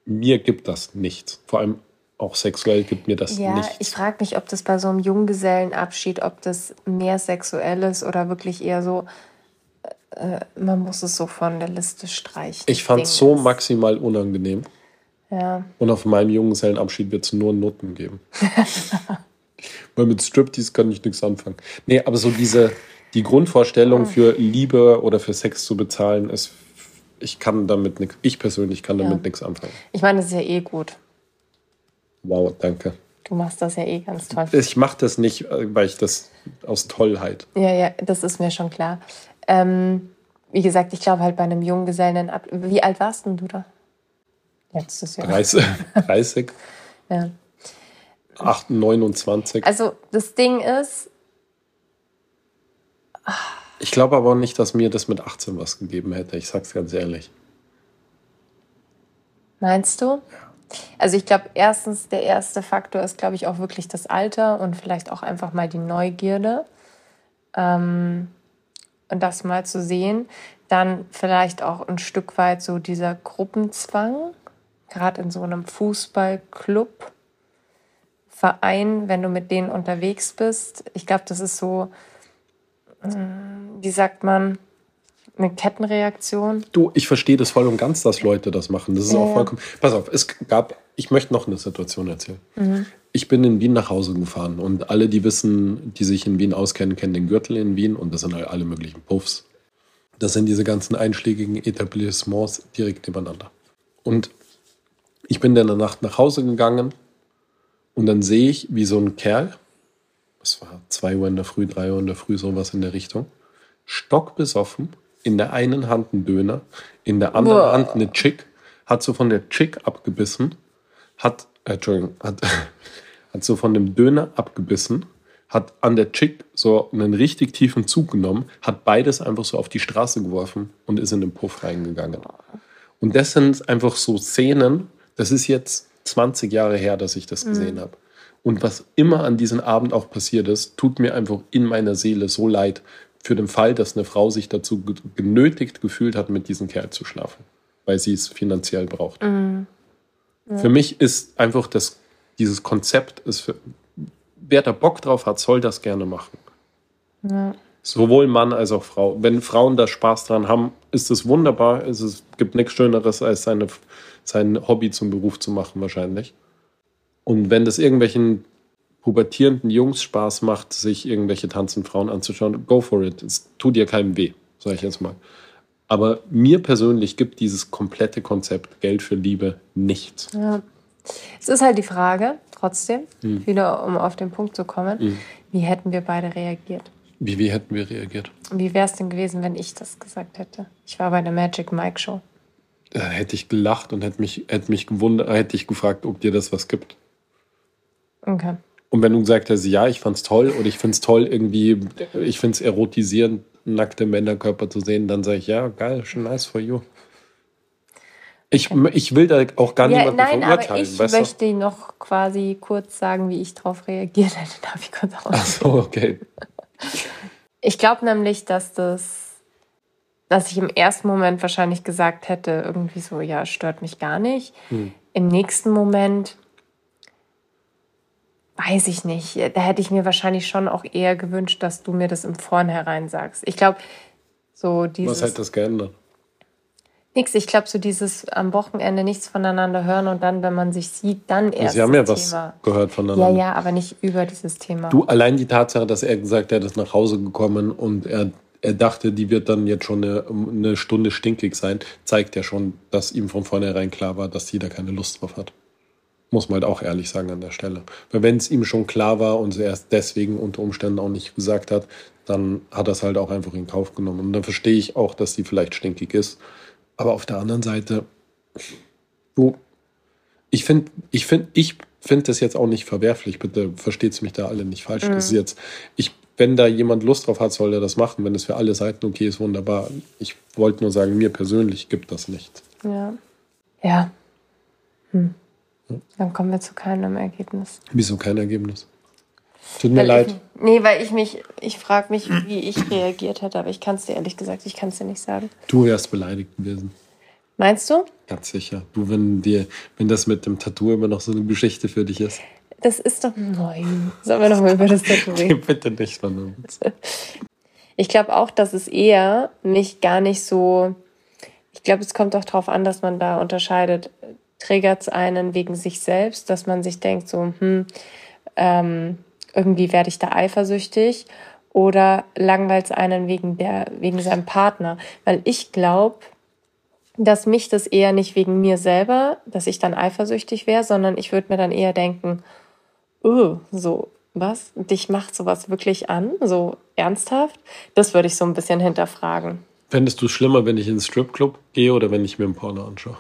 mir gibt das nichts. Vor allem auch sexuell gibt mir das ja, nichts. Ich frage mich, ob das bei so einem Junggesellenabschied, ob das mehr sexuell ist oder wirklich eher so, äh, man muss es so von der Liste streichen. Ich fand es so maximal unangenehm. Ja. Und auf meinem Junggesellenabschied wird es nur Noten geben. Weil mit Striptease kann ich nichts anfangen. Nee, aber so diese, Die Grundvorstellung für Liebe oder für Sex zu bezahlen ist, ich kann damit nichts, ich persönlich kann damit Ja. nichts anfangen. Ich meine, das ist ja eh gut. Wow, danke. Du machst das ja eh ganz toll. Ich mache das nicht, äh, weil ich das aus Tollheit. Ja, ja, das ist mir schon klar. Ähm, wie gesagt, ich glaube halt bei einem Junggesellen ab. Wie alt warst denn du da? Letztes Jahr. 30, 30 Ja. 8, 29. Also das Ding ist, Ich glaube aber nicht, dass mir das mit 18 was gegeben hätte. Ich sag's ganz ehrlich. meinst du? Also ich glaube, erstens, der erste Faktor ist, glaube ich, auch wirklich das Alter und vielleicht auch einfach mal die Neugierde. Ähm, das mal zu sehen. Dann vielleicht auch ein Stück weit so dieser Gruppenzwang, gerade in so einem Fußballclub, Verein, wenn du mit denen unterwegs bist. Ich glaube, das ist so, mm, wie sagt man, eine Kettenreaktion. Du, ich verstehe das voll und ganz, dass Leute das machen. Das ist Ja, auch vollkommen. Pass auf, es gab, ich möchte noch eine Situation erzählen. Ich bin in Wien nach Hause gefahren und alle, die wissen, die sich in Wien auskennen, kennen den Gürtel in Wien und das sind halt alle möglichen Puffs. Das sind diese ganzen einschlägigen Etablissements direkt nebeneinander. Und ich bin dann in der Nacht nach Hause gegangen und dann sehe ich, wie so ein Kerl, das war 2 Uhr in der Früh, 3 Uhr in der Früh, sowas in der Richtung, stockbesoffen, in der einen Hand ein Döner, in der anderen Boah. Hand eine Chick, hat so von der Chick abgebissen, hat, äh, Entschuldigung, hat, hat so von dem Döner abgebissen, hat an der Chick so einen richtig tiefen Zug genommen, hat beides einfach so auf die Straße geworfen und ist in den Puff reingegangen. Und das sind einfach so Szenen, das ist jetzt 20 Jahre her, dass ich das gesehen habe. Und was immer an diesem Abend auch passiert ist, tut mir einfach in meiner Seele so leid für den Fall, dass eine Frau sich dazu ge- genötigt gefühlt hat, mit diesem Kerl zu schlafen, weil sie es finanziell braucht. Für mich ist einfach das, dieses Konzept, ist für, wer da Bock drauf hat, soll das gerne machen. Sowohl Mann als auch Frau. Wenn Frauen da Spaß dran haben, ist es wunderbar. Es ist, gibt nichts Schöneres, als seine, sein Hobby zum Beruf zu machen, wahrscheinlich. Und wenn das irgendwelchen pubertierenden Jungs Spaß macht, sich irgendwelche tanzenden Frauen anzuschauen, go for it. Es tut dir keinem weh, sage ich jetzt mal. Aber mir persönlich gibt dieses komplette Konzept Geld für Liebe nichts. Ja. Es ist halt die Frage, trotzdem, wieder um auf den Punkt zu kommen, wie hätten wir beide reagiert? Wie, wie hätten wir reagiert? Wie wäre es denn gewesen, wenn ich das gesagt hätte? Ich war bei der Magic Mike Show. Da hätte ich gelacht und hätte mich, hätte mich gewundert, hätte ich gefragt, ob dir das was gibt. Okay. Und wenn du gesagt hast, ja, ich fand's toll oder ich find's toll, irgendwie, ich find's erotisierend, nackte Männerkörper zu sehen, dann sage ich, ja, geil, schon nice for you. Ich, ich will da auch gar Ja, niemanden nein, aber verurteilen, ich weißt du? möchte noch quasi kurz sagen, wie ich darauf reagiert hätte. Darf ich kurz Ach aus? so, okay. Ich glaube nämlich, dass das, dass ich im ersten Moment wahrscheinlich gesagt hätte, irgendwie so, ja, stört mich gar nicht. Hm. Im nächsten Moment weiß ich nicht. Da hätte ich mir wahrscheinlich schon auch eher gewünscht, dass du mir das im Vornherein sagst. Ich glaube, so dieses. Was hat das geändert? Nix, ich glaube, so dieses am Wochenende nichts voneinander hören und dann, wenn man sich sieht, dann erst. Sie haben ja was Thema. gehört voneinander. Ja, ja, aber nicht über dieses Thema. Du, allein die Tatsache, dass er gesagt hat, er ist nach Hause gekommen und er, er dachte, die wird dann jetzt schon eine, eine Stunde stinkig sein, zeigt ja schon, dass ihm von vornherein klar war, dass sie da keine Lust drauf hat. Muss man halt auch ehrlich sagen an der Stelle. Weil wenn es ihm schon klar war und er es deswegen unter Umständen auch nicht gesagt hat, dann hat er es halt auch einfach in Kauf genommen. Und dann verstehe ich auch, dass sie vielleicht stinkig ist. Aber auf der anderen Seite, du, ich finde, ich finde, ich finde das jetzt auch nicht verwerflich. Bitte versteht's mich da alle nicht falsch. Das ist jetzt, ich, wenn da jemand Lust drauf hat, soll er das machen. Wenn es für alle Seiten okay ist, wunderbar. Ich wollte nur sagen, mir persönlich gibt das nicht. Ja. Ja. Hm. Dann kommen wir zu keinem Ergebnis. Wieso kein Ergebnis? Tut mir Weil leid. Ich, nee, weil ich mich, ich frage mich, wie ich reagiert hätte, aber ich kann es dir ehrlich gesagt, ich kann es dir nicht sagen. Du wärst beleidigt gewesen. Meinst du? Ganz sicher. Du, wenn dir, wenn das mit dem Tattoo immer noch so eine Geschichte für dich ist. Das ist doch neu. Sollen wir noch mal über das Tattoo reden? Bitte nicht von uns. Ich glaube auch, dass es eher mich gar nicht so. Ich glaube, es kommt auch darauf an, dass man da unterscheidet. Triggert es einen wegen sich selbst, dass man sich denkt, so, hm, ähm, irgendwie werde ich da eifersüchtig. oder langweilt es einen wegen, der, wegen seinem Partner. Weil ich glaube, dass mich das eher nicht wegen mir selber, dass ich dann eifersüchtig wäre, sondern ich würde mir dann eher denken, oh, so, was? Dich macht sowas wirklich an? So ernsthaft? Das würde ich so ein bisschen hinterfragen. Fändest du es schlimmer, wenn ich in den Stripclub gehe oder wenn ich mir ein Porno anschaue?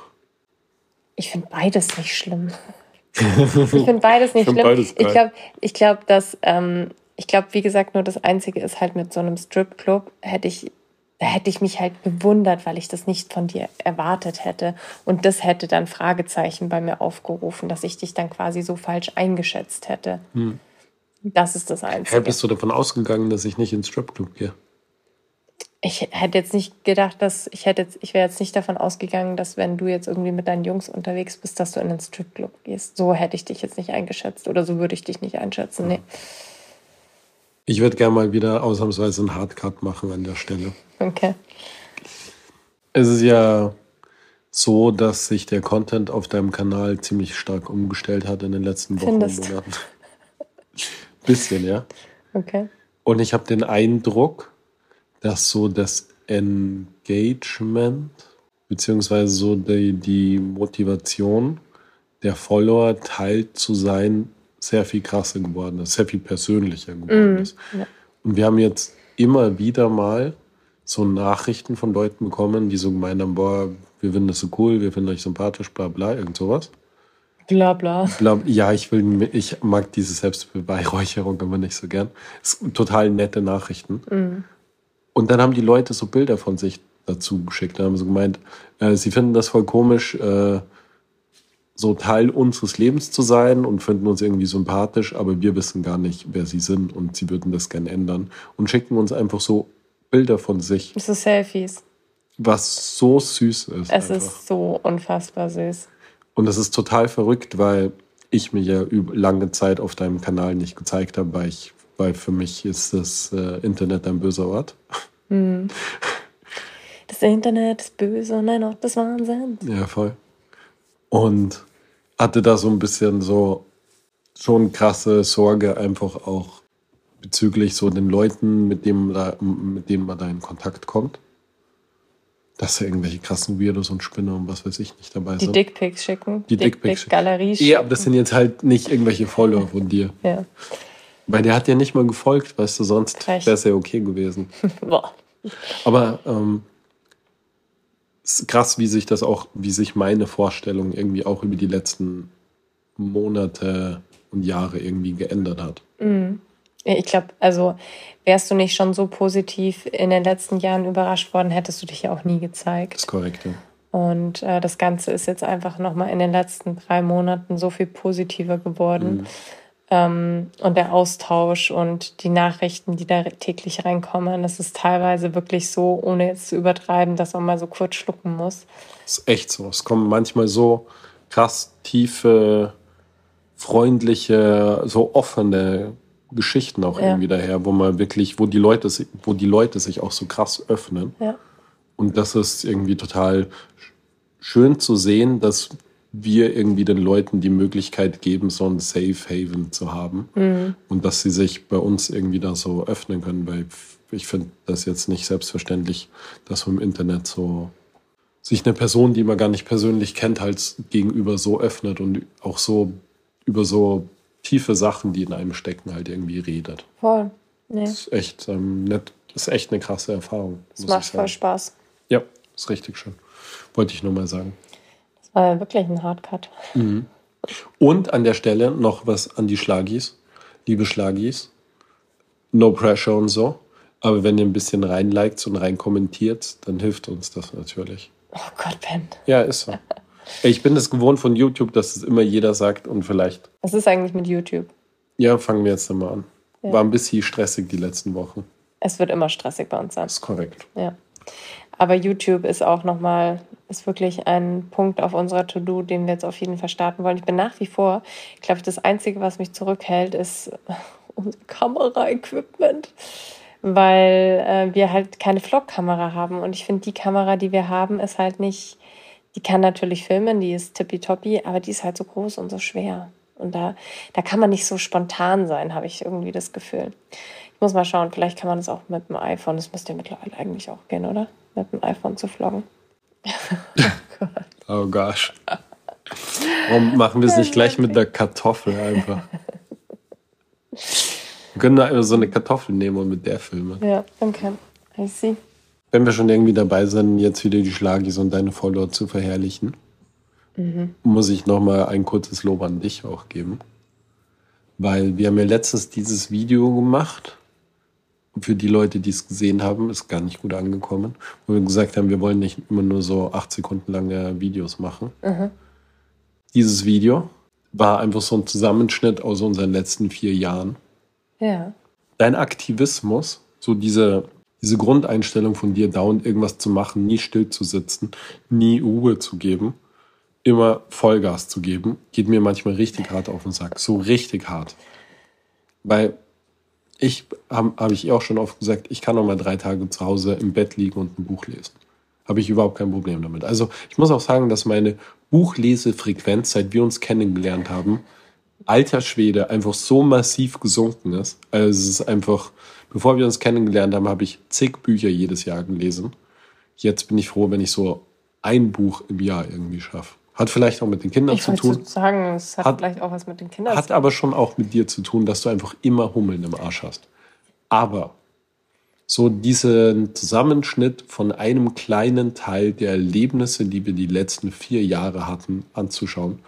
Ich finde beides nicht schlimm. ich finde beides nicht ich schlimm. Beides ich glaube, ich glaub, dass, ähm, ich glaube, wie gesagt, nur das Einzige ist halt mit so einem Stripclub hätte ich, da hätte ich mich halt bewundert, weil ich das nicht von dir erwartet hätte. Und das hätte dann Fragezeichen bei mir aufgerufen, dass ich dich dann quasi so falsch eingeschätzt hätte. Hm. Das ist das Einzige. Hä, bist du davon ausgegangen, dass ich nicht ins Stripclub gehe? Ich hätte jetzt nicht gedacht, dass ich hätte jetzt, ich wäre jetzt nicht davon ausgegangen, dass wenn du jetzt irgendwie mit deinen Jungs unterwegs bist, dass du in den Stripclub gehst. So hätte ich dich jetzt nicht eingeschätzt oder so würde ich dich nicht einschätzen. Nee. Ich würde gerne mal wieder ausnahmsweise einen Hardcut machen an der Stelle. Okay. Es ist ja so, dass sich der Content auf deinem Kanal ziemlich stark umgestellt hat in den letzten Wochen und Monaten. Bisschen, ja. Okay. Und ich habe den Eindruck, dass so das Engagement beziehungsweise so die, die Motivation der Follower teilt zu sein sehr viel krasser geworden ist, sehr viel persönlicher geworden mm, ist. Ja. Und wir haben jetzt immer wieder mal so Nachrichten von Leuten bekommen, die so gemeint haben, boah, wir finden das so cool, wir finden euch sympathisch, bla bla, irgend sowas. Bla bla. bla ja, ich will, ich mag diese Selbstbeweihräucherung aber nicht so gern. Total nette Nachrichten. Mm. Und dann haben die Leute so Bilder von sich dazu geschickt. Da haben sie gemeint, äh, sie finden das voll komisch, äh, so Teil unseres Lebens zu sein und finden uns irgendwie sympathisch, aber wir wissen gar nicht, wer sie sind und sie würden das gern ändern und schicken uns einfach so Bilder von sich. So Selfies. Was so süß ist. Es einfach. ist so unfassbar süß. Und das ist total verrückt, weil ich mir ja lange Zeit auf deinem Kanal nicht gezeigt habe, weil ich, weil für mich ist das äh, Internet ein böser Ort. Hm. Das Internet ist böse und ein Ort des Wahnsinns. Ja, voll. Und hatte da so ein bisschen so schon krasse Sorge einfach auch bezüglich so den Leuten, mit denen, da, mit denen man da in Kontakt kommt dass da irgendwelche krassen Weirdos und Spinner und was weiß ich nicht dabei sind. Die Dickpics schicken. Die Dickpics. Dick Galerie schicken. Ja, aber das sind jetzt halt nicht irgendwelche Follower von dir. Ja. Weil der hat ja nicht mal gefolgt, weißt du, sonst wäre es ja okay gewesen. Boah. Aber ähm, ist krass, wie sich das auch, wie sich meine Vorstellung irgendwie auch über die letzten Monate und Jahre irgendwie geändert hat. Mhm. Ich glaube, also wärst du nicht schon so positiv in den letzten Jahren überrascht worden, hättest du dich ja auch nie gezeigt. Das ist korrekt, ja. Und äh, das Ganze ist jetzt einfach nochmal in den letzten drei Monaten so viel positiver geworden. Mhm. Ähm, und der Austausch und die Nachrichten, die da täglich reinkommen, das ist teilweise wirklich so, ohne jetzt zu übertreiben, dass man mal so kurz schlucken muss. Das ist echt so. Es kommen manchmal so krass tiefe, freundliche, so offene Geschichten auch ja. irgendwie daher, wo man wirklich, wo die Leute, wo die Leute sich auch so krass öffnen. Ja. Und das ist irgendwie total schön zu sehen, dass wir irgendwie den Leuten die Möglichkeit geben, so ein Safe Haven zu haben. Mhm. Und dass sie sich bei uns irgendwie da so öffnen können, weil ich finde das jetzt nicht selbstverständlich, dass im Internet so sich eine Person, die man gar nicht persönlich kennt, halt gegenüber so öffnet und auch so über so tiefe Sachen, die in einem stecken, halt irgendwie redet. Voll. Nee. Das ist echt, ähm, nett, das ist echt eine krasse Erfahrung. Es macht voll Spaß. Ja, ist richtig schön. Wollte ich nur mal sagen. Das war ja wirklich ein Hardcut. Mhm. Und an der Stelle noch was an die Schlagis. Liebe Schlagis, no pressure und so. Aber wenn ihr ein bisschen reinliked und rein kommentiert, dann hilft uns das natürlich. Oh Gott, Ben. Ja, ist so. Ich bin es gewohnt von YouTube, dass es immer jeder sagt und vielleicht. Was ist eigentlich mit YouTube? Ja, fangen wir jetzt mal an. Ja. War ein bisschen stressig die letzten Wochen. Es wird immer stressig bei uns sein. Das ist korrekt. Ja. Aber YouTube ist auch nochmal, ist wirklich ein Punkt auf unserer To-Do, den wir jetzt auf jeden Fall starten wollen. Ich bin nach wie vor, ich glaube, das Einzige, was mich zurückhält, ist unser Kamera-Equipment. Weil äh, wir halt keine Vlog-Kamera haben. Und ich finde, die Kamera, die wir haben, ist halt nicht die kann natürlich filmen, die ist tippitoppi, aber die ist halt so groß und so schwer. Und da, da kann man nicht so spontan sein, habe ich irgendwie das Gefühl. Ich muss mal schauen, vielleicht kann man das auch mit dem iPhone, das müsste ja mittlerweile eigentlich auch gehen, oder? Mit dem iPhone zu vloggen. Oh gosh. Warum machen wir es nicht gleich mit der Kartoffel einfach? Wir können da einfach so eine Kartoffel nehmen und mit der filmen. Ja, okay. I see. Wenn wir schon irgendwie dabei sind, jetzt wieder die Schlagis und deine Follower zu verherrlichen, mhm. muss ich nochmal ein kurzes Lob an dich auch geben. Weil wir haben ja letztens dieses Video gemacht. Für die Leute, die es gesehen haben, ist gar nicht gut angekommen. Wo wir gesagt haben, wir wollen nicht immer nur so acht Sekunden lange Videos machen. Mhm. Dieses Video war einfach so ein Zusammenschnitt aus unseren letzten vier Jahren. Ja. Dein Aktivismus, so diese diese Grundeinstellung von dir, dauernd irgendwas zu machen, nie still zu sitzen, nie Ruhe zu geben, immer Vollgas zu geben, geht mir manchmal richtig hart auf den Sack. So richtig hart. Weil ich, habe hab ich auch schon oft gesagt, ich kann noch mal drei Tage zu Hause im Bett liegen und ein Buch lesen. Habe ich überhaupt kein Problem damit. Also ich muss auch sagen, dass meine Buchlesefrequenz, seit wir uns kennengelernt haben, alter Schwede, einfach so massiv gesunken ist. Also es ist einfach, Bevor wir uns kennengelernt haben, habe ich zig Bücher jedes Jahr gelesen. Jetzt bin ich froh, wenn ich so ein Buch im Jahr irgendwie schaffe. Hat vielleicht auch mit den Kindern ich zu tun. Ich sagen, es hat, hat, vielleicht auch was mit den Kindern zu tun. Hat aber schon auch mit dir zu tun, dass du einfach immer Hummeln im Arsch hast. Aber so diesen Zusammenschnitt von einem kleinen Teil der Erlebnisse, die wir die letzten vier Jahre hatten, anzuschauen,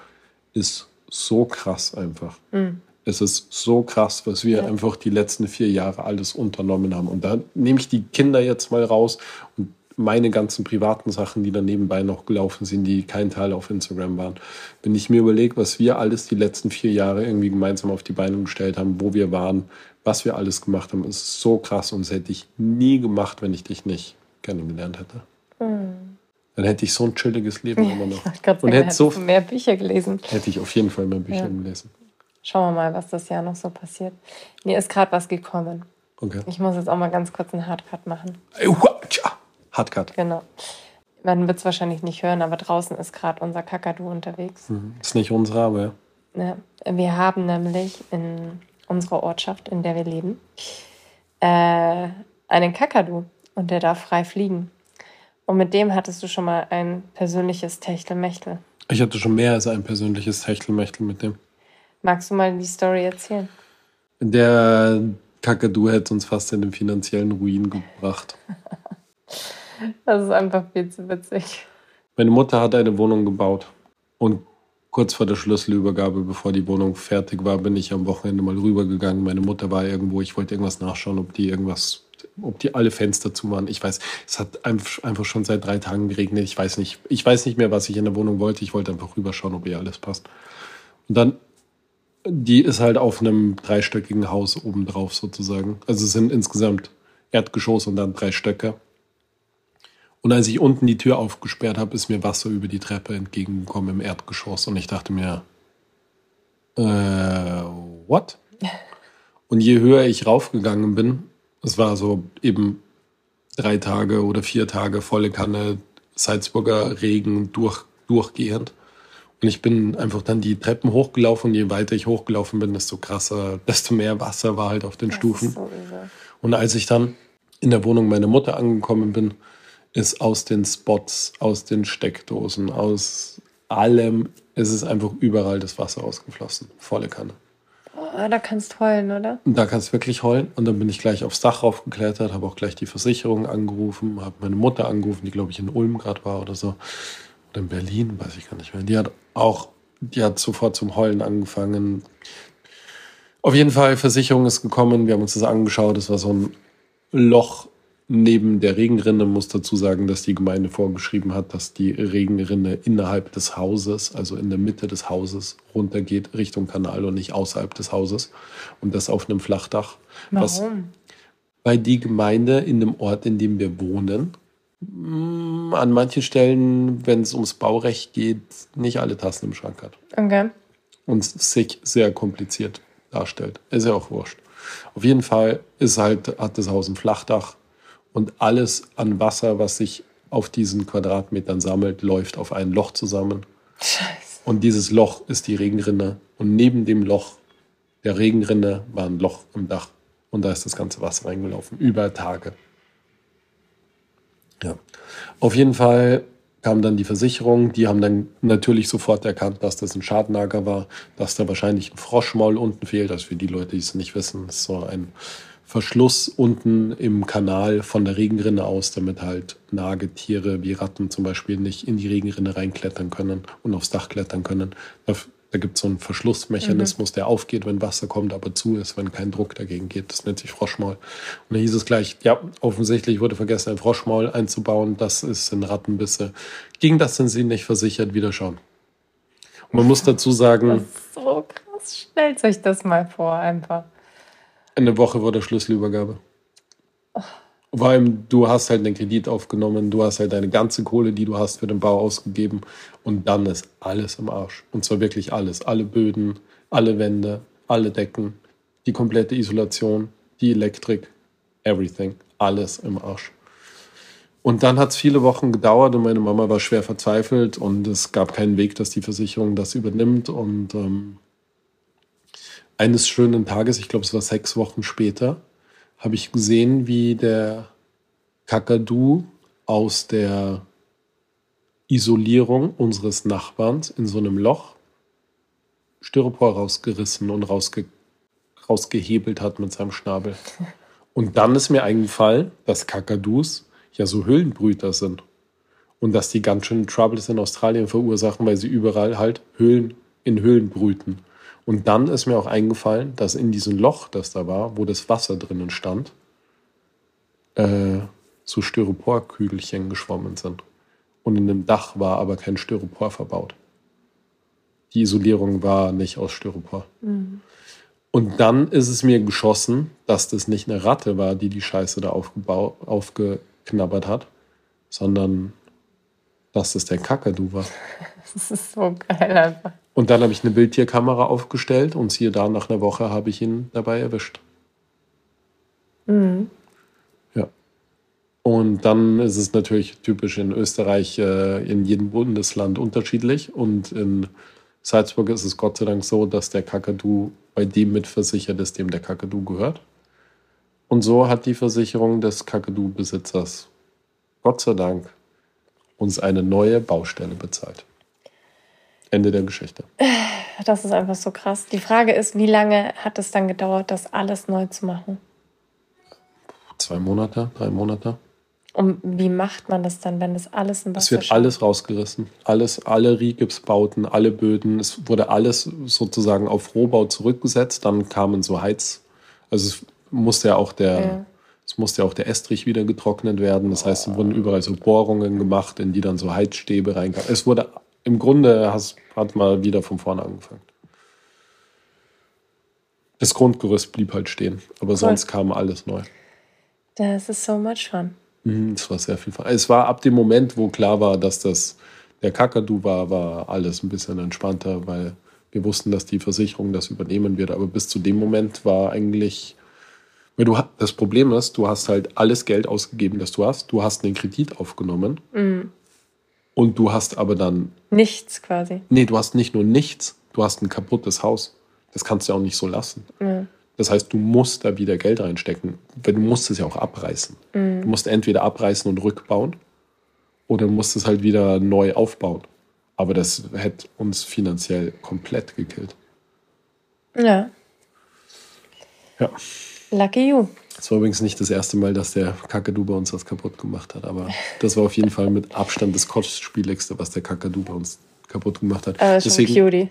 ist so krass einfach. Mhm es ist so krass, was wir ja. einfach die letzten vier Jahre alles unternommen haben. Und da nehme ich die Kinder jetzt mal raus und meine ganzen privaten Sachen, die dann nebenbei noch gelaufen sind, die kein Teil auf Instagram waren. Wenn ich mir überlege, was wir alles die letzten vier Jahre irgendwie gemeinsam auf die Beine gestellt haben, wo wir waren, was wir alles gemacht haben, ist so krass und das hätte ich nie gemacht, wenn ich dich nicht kennengelernt hätte. Mhm. Dann hätte ich so ein chilliges Leben immer noch. Ich und hätte so mehr Bücher gelesen. Hätte ich auf jeden Fall mehr Bücher ja. gelesen. Schauen wir mal, was das Jahr noch so passiert. Mir ist gerade was gekommen. Okay. Ich muss jetzt auch mal ganz kurz einen Hardcut machen. Hardcut. Genau. Man wird es wahrscheinlich nicht hören, aber draußen ist gerade unser Kakadu unterwegs. Mhm. Ist nicht unsere, aber ja. Wir haben nämlich in unserer Ortschaft, in der wir leben, äh, einen Kakadu und der darf frei fliegen. Und mit dem hattest du schon mal ein persönliches Techtelmechtel. Ich hatte schon mehr als ein persönliches Techtelmechtel mit dem. Magst du mal die Story erzählen? Der Kakadu hätte uns fast in den finanziellen Ruin gebracht. das ist einfach viel zu witzig. Meine Mutter hat eine Wohnung gebaut und kurz vor der Schlüsselübergabe, bevor die Wohnung fertig war, bin ich am Wochenende mal rübergegangen. Meine Mutter war irgendwo, ich wollte irgendwas nachschauen, ob die irgendwas, ob die alle Fenster zu waren. Ich weiß, es hat einfach schon seit drei Tagen geregnet. Ich weiß nicht, ich weiß nicht mehr, was ich in der Wohnung wollte. Ich wollte einfach rüberschauen, ob ihr alles passt. Und dann die ist halt auf einem dreistöckigen Haus obendrauf sozusagen. Also es sind insgesamt Erdgeschoss und dann drei Stöcke. Und als ich unten die Tür aufgesperrt habe, ist mir Wasser über die Treppe entgegengekommen im Erdgeschoss. Und ich dachte mir, äh, what? Und je höher ich raufgegangen bin, es war so eben drei Tage oder vier Tage volle Kanne Salzburger Regen durch, durchgehend. Und ich bin einfach dann die Treppen hochgelaufen und je weiter ich hochgelaufen bin, desto krasser, desto mehr Wasser war halt auf den das Stufen. So und als ich dann in der Wohnung meiner Mutter angekommen bin, ist aus den Spots, aus den Steckdosen, aus allem, ist es einfach überall das Wasser ausgeflossen. Volle Kanne. Oh, da kannst du heulen, oder? Da kannst du wirklich heulen. Und dann bin ich gleich aufs Dach raufgeklettert, habe auch gleich die Versicherung angerufen, habe meine Mutter angerufen, die glaube ich in Ulm gerade war oder so oder in Berlin, weiß ich gar nicht mehr. Die hat auch, die hat sofort zum Heulen angefangen. Auf jeden Fall, Versicherung ist gekommen, wir haben uns das angeschaut, es war so ein Loch neben der Regenrinne, muss dazu sagen, dass die Gemeinde vorgeschrieben hat, dass die Regenrinne innerhalb des Hauses, also in der Mitte des Hauses, runtergeht Richtung Kanal und nicht außerhalb des Hauses. Und das auf einem Flachdach. Warum? Was, weil die Gemeinde in dem Ort, in dem wir wohnen, Mm, an manchen Stellen, wenn es ums Baurecht geht, nicht alle Tassen im Schrank hat. Okay. Und sich sehr kompliziert darstellt. Ist ja auch wurscht. Auf jeden Fall ist halt, hat das Haus ein Flachdach und alles an Wasser, was sich auf diesen Quadratmetern sammelt, läuft auf ein Loch zusammen. Scheiße. Und dieses Loch ist die Regenrinne. Und neben dem Loch der Regenrinne war ein Loch im Dach. Und da ist das ganze Wasser reingelaufen, über Tage. Ja. Auf jeden Fall kam dann die Versicherung, die haben dann natürlich sofort erkannt, dass das ein Schadenlager war, dass da wahrscheinlich ein Froschmaul unten fehlt. Also für die Leute, die es nicht wissen, ist so ein Verschluss unten im Kanal von der Regenrinne aus, damit halt Nagetiere wie Ratten zum Beispiel nicht in die Regenrinne reinklettern können und aufs Dach klettern können. Da gibt es so einen Verschlussmechanismus, mhm. der aufgeht, wenn Wasser kommt, aber zu ist, wenn kein Druck dagegen geht. Das nennt sich Froschmaul. Und da hieß es gleich, ja, offensichtlich wurde vergessen, ein Froschmaul einzubauen. Das ist in Rattenbisse. Gegen das sind sie nicht versichert. Wieder schauen. Und man muss dazu sagen. Das ist so krass. Stellt euch das mal vor, einfach. Eine Woche vor der Schlüsselübergabe. Oh. Vor allem, du hast halt den Kredit aufgenommen, du hast halt deine ganze Kohle, die du hast, für den Bau ausgegeben und dann ist alles im Arsch. Und zwar wirklich alles. Alle Böden, alle Wände, alle Decken, die komplette Isolation, die Elektrik, everything. Alles im Arsch. Und dann hat es viele Wochen gedauert und meine Mama war schwer verzweifelt und es gab keinen Weg, dass die Versicherung das übernimmt. Und ähm, eines schönen Tages, ich glaube, es war sechs Wochen später, habe ich gesehen, wie der Kakadu aus der Isolierung unseres Nachbarns in so einem Loch Styropor rausgerissen und rausge rausgehebelt hat mit seinem Schnabel. Und dann ist mir eingefallen, dass Kakadus ja so Höhlenbrüter sind. Und dass die ganz schön Troubles in Australien verursachen, weil sie überall halt Höhlen in Höhlen brüten. Und dann ist mir auch eingefallen, dass in diesem Loch, das da war, wo das Wasser drinnen stand, äh, so Styroporkügelchen geschwommen sind. Und in dem Dach war aber kein Styropor verbaut. Die Isolierung war nicht aus Styropor. Mhm. Und dann ist es mir geschossen, dass das nicht eine Ratte war, die die Scheiße da aufgeknabbert hat, sondern dass das der Kakadu war. Das ist so geil einfach. Und dann habe ich eine Bildtierkamera aufgestellt und siehe da, nach einer Woche habe ich ihn dabei erwischt. Mhm. Ja. Und dann ist es natürlich typisch in Österreich äh, in jedem Bundesland unterschiedlich. Und in Salzburg ist es Gott sei Dank so, dass der Kakadu bei dem mitversichert ist, dem der Kakadu gehört. Und so hat die Versicherung des Kakadu-Besitzers Gott sei Dank uns eine neue Baustelle bezahlt. Ende der Geschichte. Das ist einfach so krass. Die Frage ist, wie lange hat es dann gedauert, das alles neu zu machen? Zwei Monate, drei Monate. Und wie macht man das dann, wenn das alles in Wasser Es wird steht? alles rausgerissen. Alles, alle Rigipsbauten, alle Böden. Es wurde alles sozusagen auf Rohbau zurückgesetzt. Dann kamen so Heiz. Also es musste ja auch der, ja. es musste ja auch der Estrich wieder getrocknet werden. Das heißt, es wurden überall so Bohrungen gemacht, in die dann so Heizstäbe reinkamen. Es wurde im Grunde hast, hat mal wieder von vorne angefangen. Das Grundgerüst blieb halt stehen, aber cool. sonst kam alles neu. Das ist so much fun. Mhm, es war sehr viel Fun. Es war ab dem Moment, wo klar war, dass das der Kakadu war, war alles ein bisschen entspannter, weil wir wussten, dass die Versicherung das übernehmen wird. Aber bis zu dem Moment war eigentlich, weil du das Problem ist, du hast halt alles Geld ausgegeben, das du hast. Du hast einen Kredit aufgenommen. Mhm. Und du hast aber dann. Nichts quasi. Nee, du hast nicht nur nichts, du hast ein kaputtes Haus. Das kannst du ja auch nicht so lassen. Ja. Das heißt, du musst da wieder Geld reinstecken. Weil du musst es ja auch abreißen. Mhm. Du musst entweder abreißen und rückbauen oder du musst es halt wieder neu aufbauen. Aber das hätte uns finanziell komplett gekillt. Ja. Ja. Lucky you. Es war übrigens nicht das erste Mal, dass der Kakadu bei uns was kaputt gemacht hat, aber das war auf jeden Fall mit Abstand das kostspieligste, was der Kakadu bei uns kaputt gemacht hat. Aber deswegen, Cutie.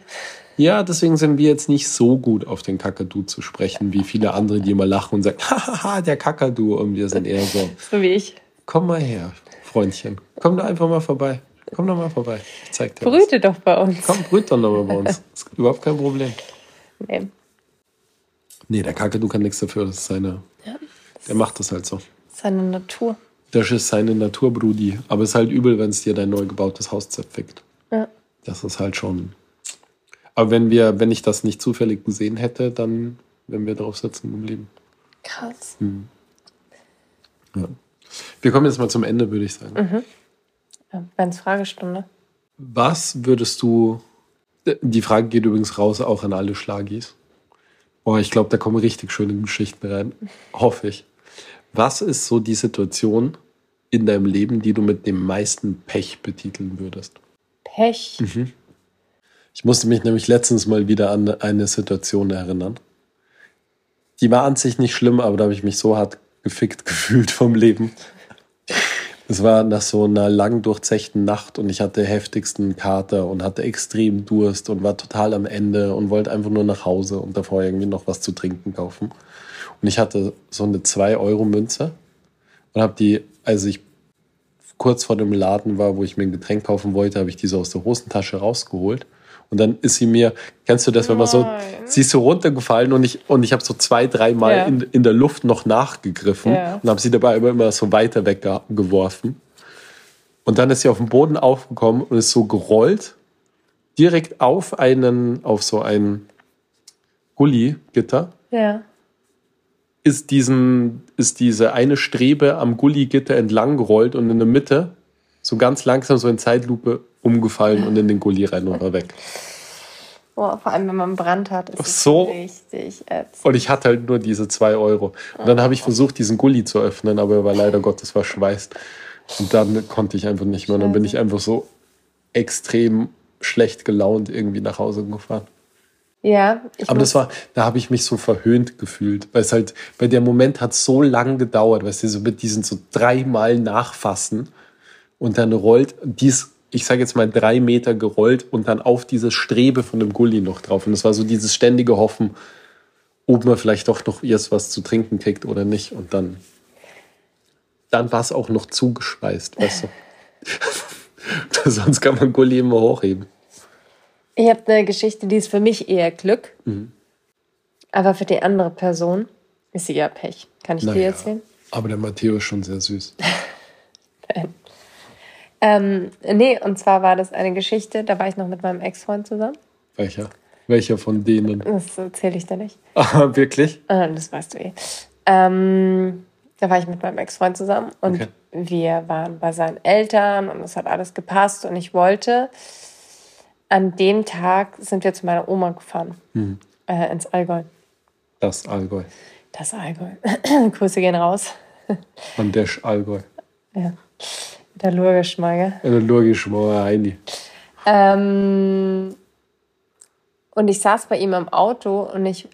Ja, deswegen sind wir jetzt nicht so gut auf den Kakadu zu sprechen, wie viele andere, die immer lachen und sagen, hahaha, der Kakadu. Und wir sind eher so. So wie ich. Komm mal her, Freundchen. Komm doch einfach mal vorbei. Komm doch mal vorbei. Ich zeig dir Brüte was. doch bei uns. Komm, brüt doch noch mal bei uns. Das ist überhaupt kein Problem. Nee. Nee, der Kakadu kann nichts dafür. Das ist seine. Ja, der macht das halt so. Seine Natur. Das ist seine Natur, Brudi. Aber es ist halt übel, wenn es dir dein neu gebautes Haus zerfickt. Ja. Das ist halt schon. Aber wenn wir, wenn ich das nicht zufällig gesehen hätte, dann wären wir drauf sitzen geblieben. Krass. Hm. Ja. Wir kommen jetzt mal zum Ende, würde ich sagen. Mhm. Ja, Bens Fragestunde. Was würdest du. Die Frage geht übrigens raus auch an alle Schlagis. Oh, ich glaube, da kommen richtig schöne Geschichten rein. Hoffe ich. Was ist so die Situation in deinem Leben, die du mit dem meisten Pech betiteln würdest? Pech. Mhm. Ich musste mich nämlich letztens mal wieder an eine Situation erinnern. Die war an sich nicht schlimm, aber da habe ich mich so hart gefickt gefühlt vom Leben. Es war nach so einer lang durchzechten Nacht und ich hatte heftigsten Kater und hatte extrem Durst und war total am Ende und wollte einfach nur nach Hause und davor irgendwie noch was zu trinken kaufen. Und ich hatte so eine 2-Euro-Münze und habe die, als ich kurz vor dem Laden war, wo ich mir ein Getränk kaufen wollte, habe ich die so aus der Hosentasche rausgeholt und dann ist sie mir, kennst du das, wenn man so, sie ist so runtergefallen und ich, und ich habe so zwei, dreimal ja. in, in der Luft noch nachgegriffen ja. und habe sie dabei immer, immer so weiter weggeworfen. Und dann ist sie auf den Boden aufgekommen und ist so gerollt, direkt auf einen, auf so ein Gully-Gitter. Ja. Ist, diesen, ist diese eine Strebe am Gully-Gitter entlang gerollt und in der Mitte so ganz langsam so in Zeitlupe umgefallen und in den Gully rein und war weg. Boah, vor allem, wenn man einen Brand hat, ist so. richtig ätzend. Und ich hatte halt nur diese zwei Euro. Und dann habe ich versucht, diesen Gully zu öffnen, aber er war leider Gottes verschweißt. Und dann konnte ich einfach nicht mehr. Und dann bin ich einfach so extrem schlecht gelaunt irgendwie nach Hause gefahren. Ja. aber das war, da habe ich mich so verhöhnt gefühlt, weil es halt, bei der Moment hat so lang gedauert, weißt du, so mit diesen so dreimal nachfassen und dann rollt dies ich sage jetzt mal, drei Meter gerollt und dann auf dieses Strebe von dem Gully noch drauf. Und es war so dieses ständige Hoffen, ob man vielleicht doch noch erst was zu trinken kriegt oder nicht. Und dann, dann war es auch noch zugespeist, weißt du. Sonst kann man Gully immer hochheben. Ich habe eine Geschichte, die ist für mich eher Glück. Mhm. Aber für die andere Person ist sie ja Pech. Kann ich Na dir erzählen? Aber der Matteo ist schon sehr süß. Ähm, nee, und zwar war das eine Geschichte, da war ich noch mit meinem Ex-Freund zusammen. Welcher? Welcher von denen? Das erzähle ich dir nicht. Ah, wirklich? Ah, das weißt du eh. Ähm, da war ich mit meinem Ex-Freund zusammen und okay. wir waren bei seinen Eltern und es hat alles gepasst und ich wollte. An dem Tag sind wir zu meiner Oma gefahren, mhm. äh, ins Allgäu. Das Allgäu. Das Allgäu. Grüße gehen raus. Von der Allgäu. Ja. Der logisch mal, gell? Ja, logisch mal, Heini. Ähm, und ich saß bei ihm im Auto und ich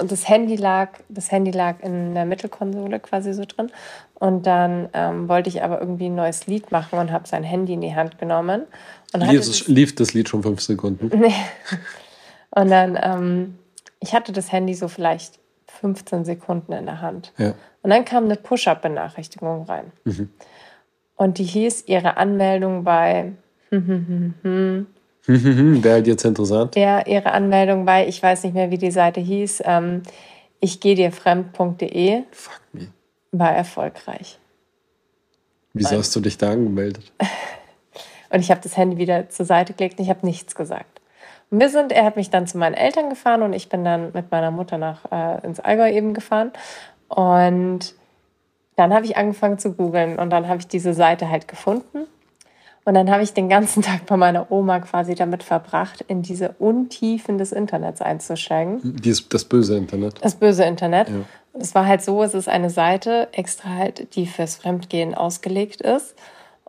und das Handy lag, das Handy lag in der Mittelkonsole quasi so drin. Und dann ähm, wollte ich aber irgendwie ein neues Lied machen und habe sein Handy in die Hand genommen. Und lief, das, lief das Lied schon fünf Sekunden? Nee. Und dann, ähm, ich hatte das Handy so vielleicht 15 Sekunden in der Hand. Ja. Und dann kam eine Push-Up-Benachrichtigung rein. Mhm. Und die hieß ihre Anmeldung bei. Wäre halt jetzt interessant. Ja, ihre Anmeldung bei, ich weiß nicht mehr, wie die Seite hieß, ähm, ich gehe dir fremd.de. Fuck me. War erfolgreich. Wieso und, hast du dich da angemeldet? und ich habe das Handy wieder zur Seite gelegt und ich habe nichts gesagt. Und wir sind, er hat mich dann zu meinen Eltern gefahren und ich bin dann mit meiner Mutter nach äh, ins Allgäu eben gefahren. Und dann habe ich angefangen zu googeln und dann habe ich diese Seite halt gefunden. Und dann habe ich den ganzen Tag bei meiner Oma quasi damit verbracht, in diese Untiefen des Internets einzusteigen. Dies, das böse Internet. Das böse Internet. Ja. Es war halt so, es ist eine Seite extra halt, die fürs Fremdgehen ausgelegt ist.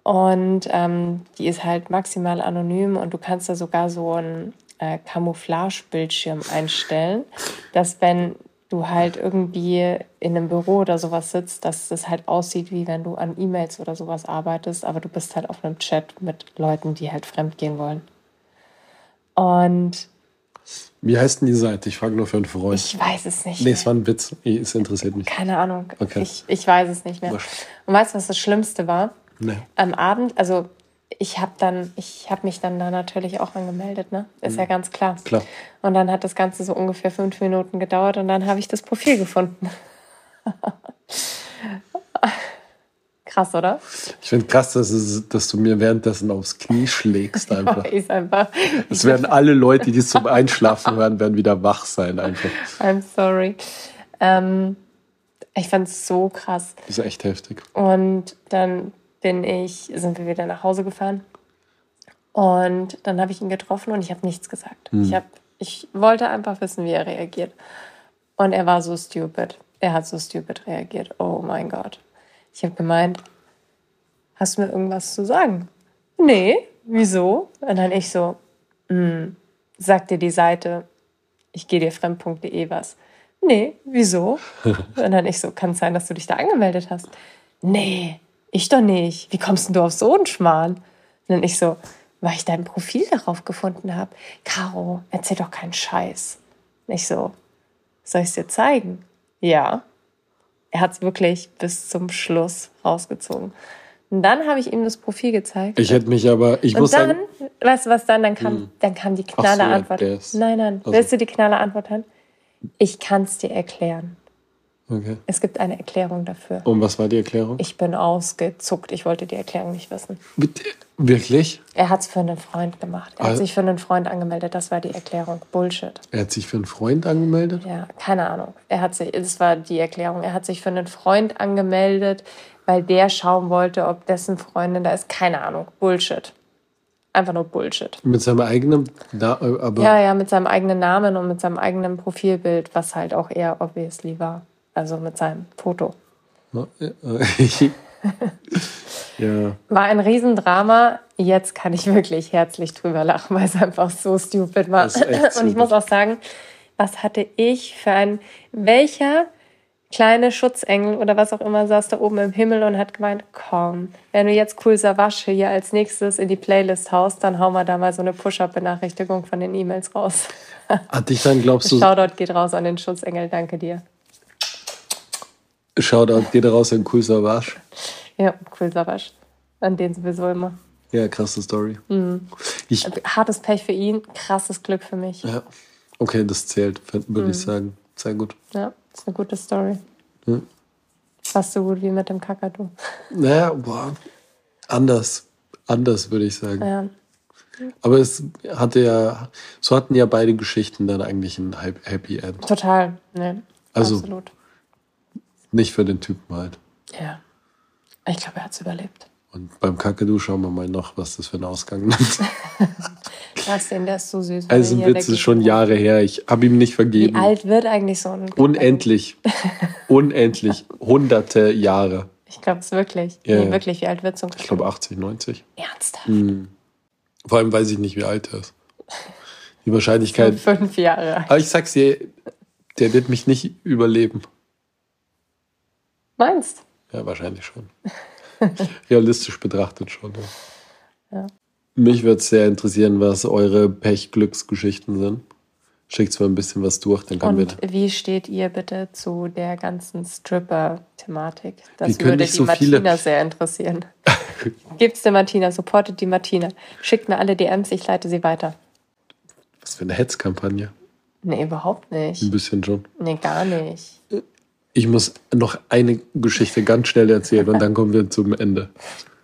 Und ähm, die ist halt maximal anonym und du kannst da sogar so einen äh, Camouflage-Bildschirm einstellen, dass wenn du halt irgendwie in einem Büro oder sowas sitzt, dass es halt aussieht, wie wenn du an E-Mails oder sowas arbeitest, aber du bist halt auf einem Chat mit Leuten, die halt fremdgehen wollen. Und wie heißt denn die Seite? Ich frage nur für einen Freund. Ich weiß es nicht. Nee, es war ein Witz. Es interessiert mich. Keine Ahnung. Okay. Ich, ich weiß es nicht mehr. Und weißt du, was das Schlimmste war? Nee. Am Abend, also ich habe dann, ich habe mich dann da natürlich auch angemeldet, ne? Ist mhm. ja ganz klar. Klar. Und dann hat das Ganze so ungefähr fünf Minuten gedauert und dann habe ich das Profil gefunden. krass, oder? Ich finde krass, dass, es, dass, du mir währenddessen aufs Knie schlägst einfach. Ich einfach. Es werden alle Leute, die es zum Einschlafen hören, werden wieder wach sein einfach. I'm sorry. Ähm, ich fand es so krass. Das ist echt heftig. Und dann bin ich, sind wir wieder nach Hause gefahren. Und dann habe ich ihn getroffen und ich habe nichts gesagt. Hm. Ich habe Ich wollte einfach wissen, wie er reagiert. Und er war so stupid. Er hat so stupid reagiert. Oh mein Gott. Ich habe gemeint, hast du mir irgendwas zu sagen? Nee, wieso? Und dann ich so, hm, sagt dir die Seite, ich gehe dir fremd.de was. Nee, wieso? Und dann ich so, kann es sein, dass du dich da angemeldet hast? Nee, ich doch nicht. Wie kommst denn du auf so einen Schmarrn? Und dann ich so, weil ich dein Profil darauf gefunden habe. Caro, erzähl doch keinen Scheiß. Und ich so, soll ich es dir zeigen? Ja. Er hat es wirklich bis zum Schluss rausgezogen. Und dann habe ich ihm das Profil gezeigt. Ich hätte mich aber, ich und muss dann, sagen, weißt du was dann? Dann kam, Hm. dann kam die so, knalle ja, Antwort. Nein, nein. also- Willst du die knalle Antwort haben? Ich kann es dir erklären. Okay. Es gibt eine Erklärung dafür. Und was war die Erklärung? Ich bin ausgezuckt. Ich wollte die Erklärung nicht wissen. Bitte? Wirklich? Er hat es für einen Freund gemacht. Er hat Also- sich für einen Freund angemeldet. Das war die Erklärung. Bullshit. Er hat sich für einen Freund angemeldet? Ja, keine Ahnung. Er hat sich, das war die Erklärung. Er hat sich für einen Freund angemeldet, weil der schauen wollte, ob dessen Freundin da ist. Keine Ahnung. Bullshit. Einfach nur Bullshit. Mit seinem eigenen, da, äh, aber Ja, ja, mit seinem eigenen Namen und mit seinem eigenen Profilbild, was halt auch eher obviously war. Also mit seinem Foto. ja. War ein Riesendrama. Jetzt kann ich wirklich herzlich drüber lachen, weil es einfach so stupid war. Und ich muss auch sagen, was hatte ich für ein, welcher kleine Schutzengel oder was auch immer saß da oben im Himmel und hat gemeint, komm, wenn du jetzt cool Savasche hier als nächstes in die Playlist haust, dann hauen wir da mal so eine Push-Up-Benachrichtigung von den E-Mails raus. Hat dich dann, glaubst du, Shoutout geht raus an den Schutzengel, danke dir. Shoutout geht raus in Cool Savage? Ja, cool Savage. An den sowieso immer. Ja, krasse Story. Mhm. Ich, Hartes Pech für ihn, krasses Glück für mich. ja. Okay, das zählt, würde Mhm. ich sagen. Sehr gut. Ja, ist eine gute Story. Hm. Fast so gut wie mit dem Kakadu. Naja, boah, anders. Anders, würde ich sagen. Ja. Aber es hatte ja, so hatten ja beide Geschichten dann eigentlich ein Hap- Happy End. Total, ne. Also- Absolut. Nicht für den Typen halt. Ja. Ich glaube, er hat es überlebt. Und beim Kakadu schauen wir mal noch, was das für ein Ausgang nimmt. Krass, den, der ist so süß. Also ein Witz ist schon Jahre her. Ich habe ihm nicht Wie vergeben. alt wird eigentlich so ein Kakadu? Unendlich. Unendlich. Hunderte Jahre. Ich glaube es wirklich. Ja, nee, ja. wirklich, wie alt wird so ein Ich glaube Kakadu? 80, 90. Ernsthaft? Vor allem weiß ich nicht, wie alt er ist. Die Wahrscheinlichkeit. fünf Jahre alt. Aber ich sag's dir, der wird mich nicht überleben. Meinst? Ja, wahrscheinlich schon. Realistisch betrachtet schon. Ja. Ja. Mich würde es sehr interessieren, was eure Pech-Glücksgeschichten sind. Schickt mal ein bisschen was durch, dann können Und wir. wie steht ihr bitte zu der ganzen Stripper-Thematik? Wir Das können würde die so viele- Martina sehr interessieren. Gibt's der Martina, supportet die Martina. Schickt mir alle DMs, ich leite sie weiter. Was für eine Hetzkampagne. Nee, überhaupt Ein nicht. bisschen schon. Nee, gar nicht. Ich muss noch eine Geschichte ganz schnell erzählen und dann kommen wir zum Ende.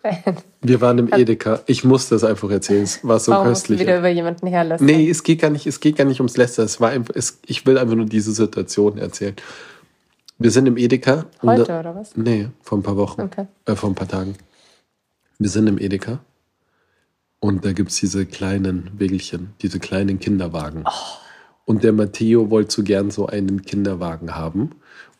Wir waren im Edeka. Ich muss das einfach erzählen. Es war so Warum köstlich. wieder über jemanden herlästern? Nee, es geht gar nicht, es geht gar nicht ums Lästern. Es war einfach, es, ich will einfach nur diese Situation erzählen. Wir sind im Edeka. und Heute, da- oder was? Nee, vor ein paar Wochen. Okay. Äh, vor ein paar Tagen. Wir sind im Edeka. Und da gibt es diese kleinen Wägelchen, diese kleinen Kinderwagen. Oh. Und der Matteo wollte so gern so einen Kinderwagen haben.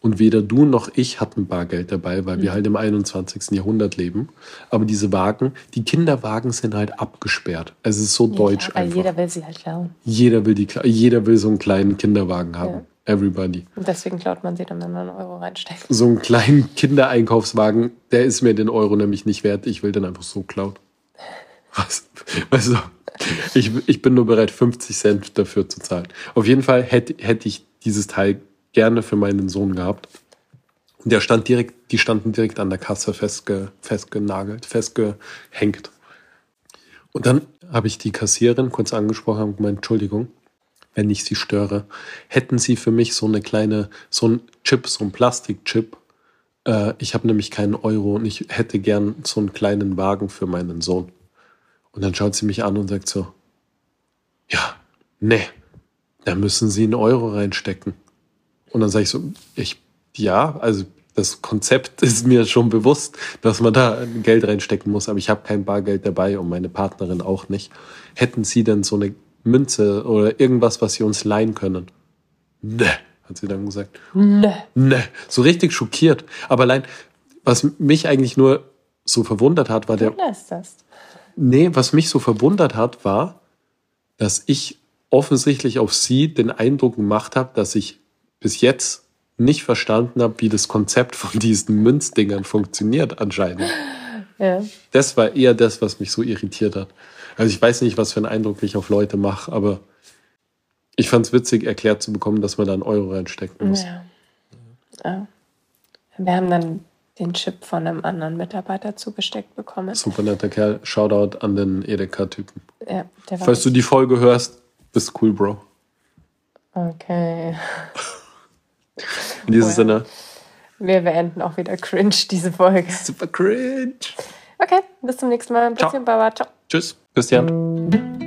Und weder du noch ich hatten Bargeld dabei, weil Mhm. wir halt im 21. Jahrhundert leben. Aber diese Wagen, die Kinderwagen sind halt abgesperrt. Also es ist so deutsch ja, weil einfach. jeder will sie halt klauen. Jeder will, die, jeder will so einen kleinen Kinderwagen haben. Ja. Everybody. Und deswegen klaut man sie dann, wenn man einen Euro reinsteckt. So einen kleinen Kindereinkaufswagen, der ist mir den Euro nämlich nicht wert. Ich will den einfach so klauen. Was? Also, ich, ich bin nur bereit, 50 Cent dafür zu zahlen. Auf jeden Fall hätte, hätte ich dieses Teil gerne für meinen Sohn gehabt. Und der stand direkt, die standen direkt an der Kasse festge, festgenagelt, festgehängt. Und dann habe ich die Kassierin kurz angesprochen und gemeint, Entschuldigung, wenn ich Sie störe, hätten Sie für mich so eine kleine, so ein Chip, so ein Plastikchip. Äh, ich habe nämlich keinen Euro und ich hätte gern so einen kleinen Wagen für meinen Sohn. Und dann schaut sie mich an und sagt so, ja, nee, da müssen Sie einen Euro reinstecken. Und dann sage ich so, ich, ja, also das Konzept ist mir schon bewusst, dass man da Geld reinstecken muss, aber ich habe kein Bargeld dabei und meine Partnerin auch nicht. Hätten Sie denn so eine Münze oder irgendwas, was sie uns leihen können. Ne, hat sie dann gesagt. Ne. Ne, so richtig schockiert. Aber allein, was mich eigentlich nur so verwundert hat, war der. Du lässt das. Nee, was mich so verwundert hat, war, dass ich offensichtlich auf sie den Eindruck gemacht habe, dass ich bis jetzt nicht verstanden habe, wie das Konzept von diesen Münzdingern funktioniert anscheinend. Ja. Das war eher das, was mich so irritiert hat. Also ich weiß nicht, was für einen Eindruck ich auf Leute mache, aber ich fand es witzig, erklärt zu bekommen, dass man da einen Euro reinstecken muss. Ja. ja. Wir haben dann den Chip von einem anderen Mitarbeiter zugesteckt bekommen. Super netter Kerl. Shoutout an den Edeka-Typen. Ja, Falls du die Folge hörst, bist cool, Bro. Okay. In diesem Wow. Sinne, Wir beenden auch wieder cringe diese Folge. super cringe. Okay, bis zum nächsten Mal. Ciao. Baba. Ciao. Tschüss, Christian.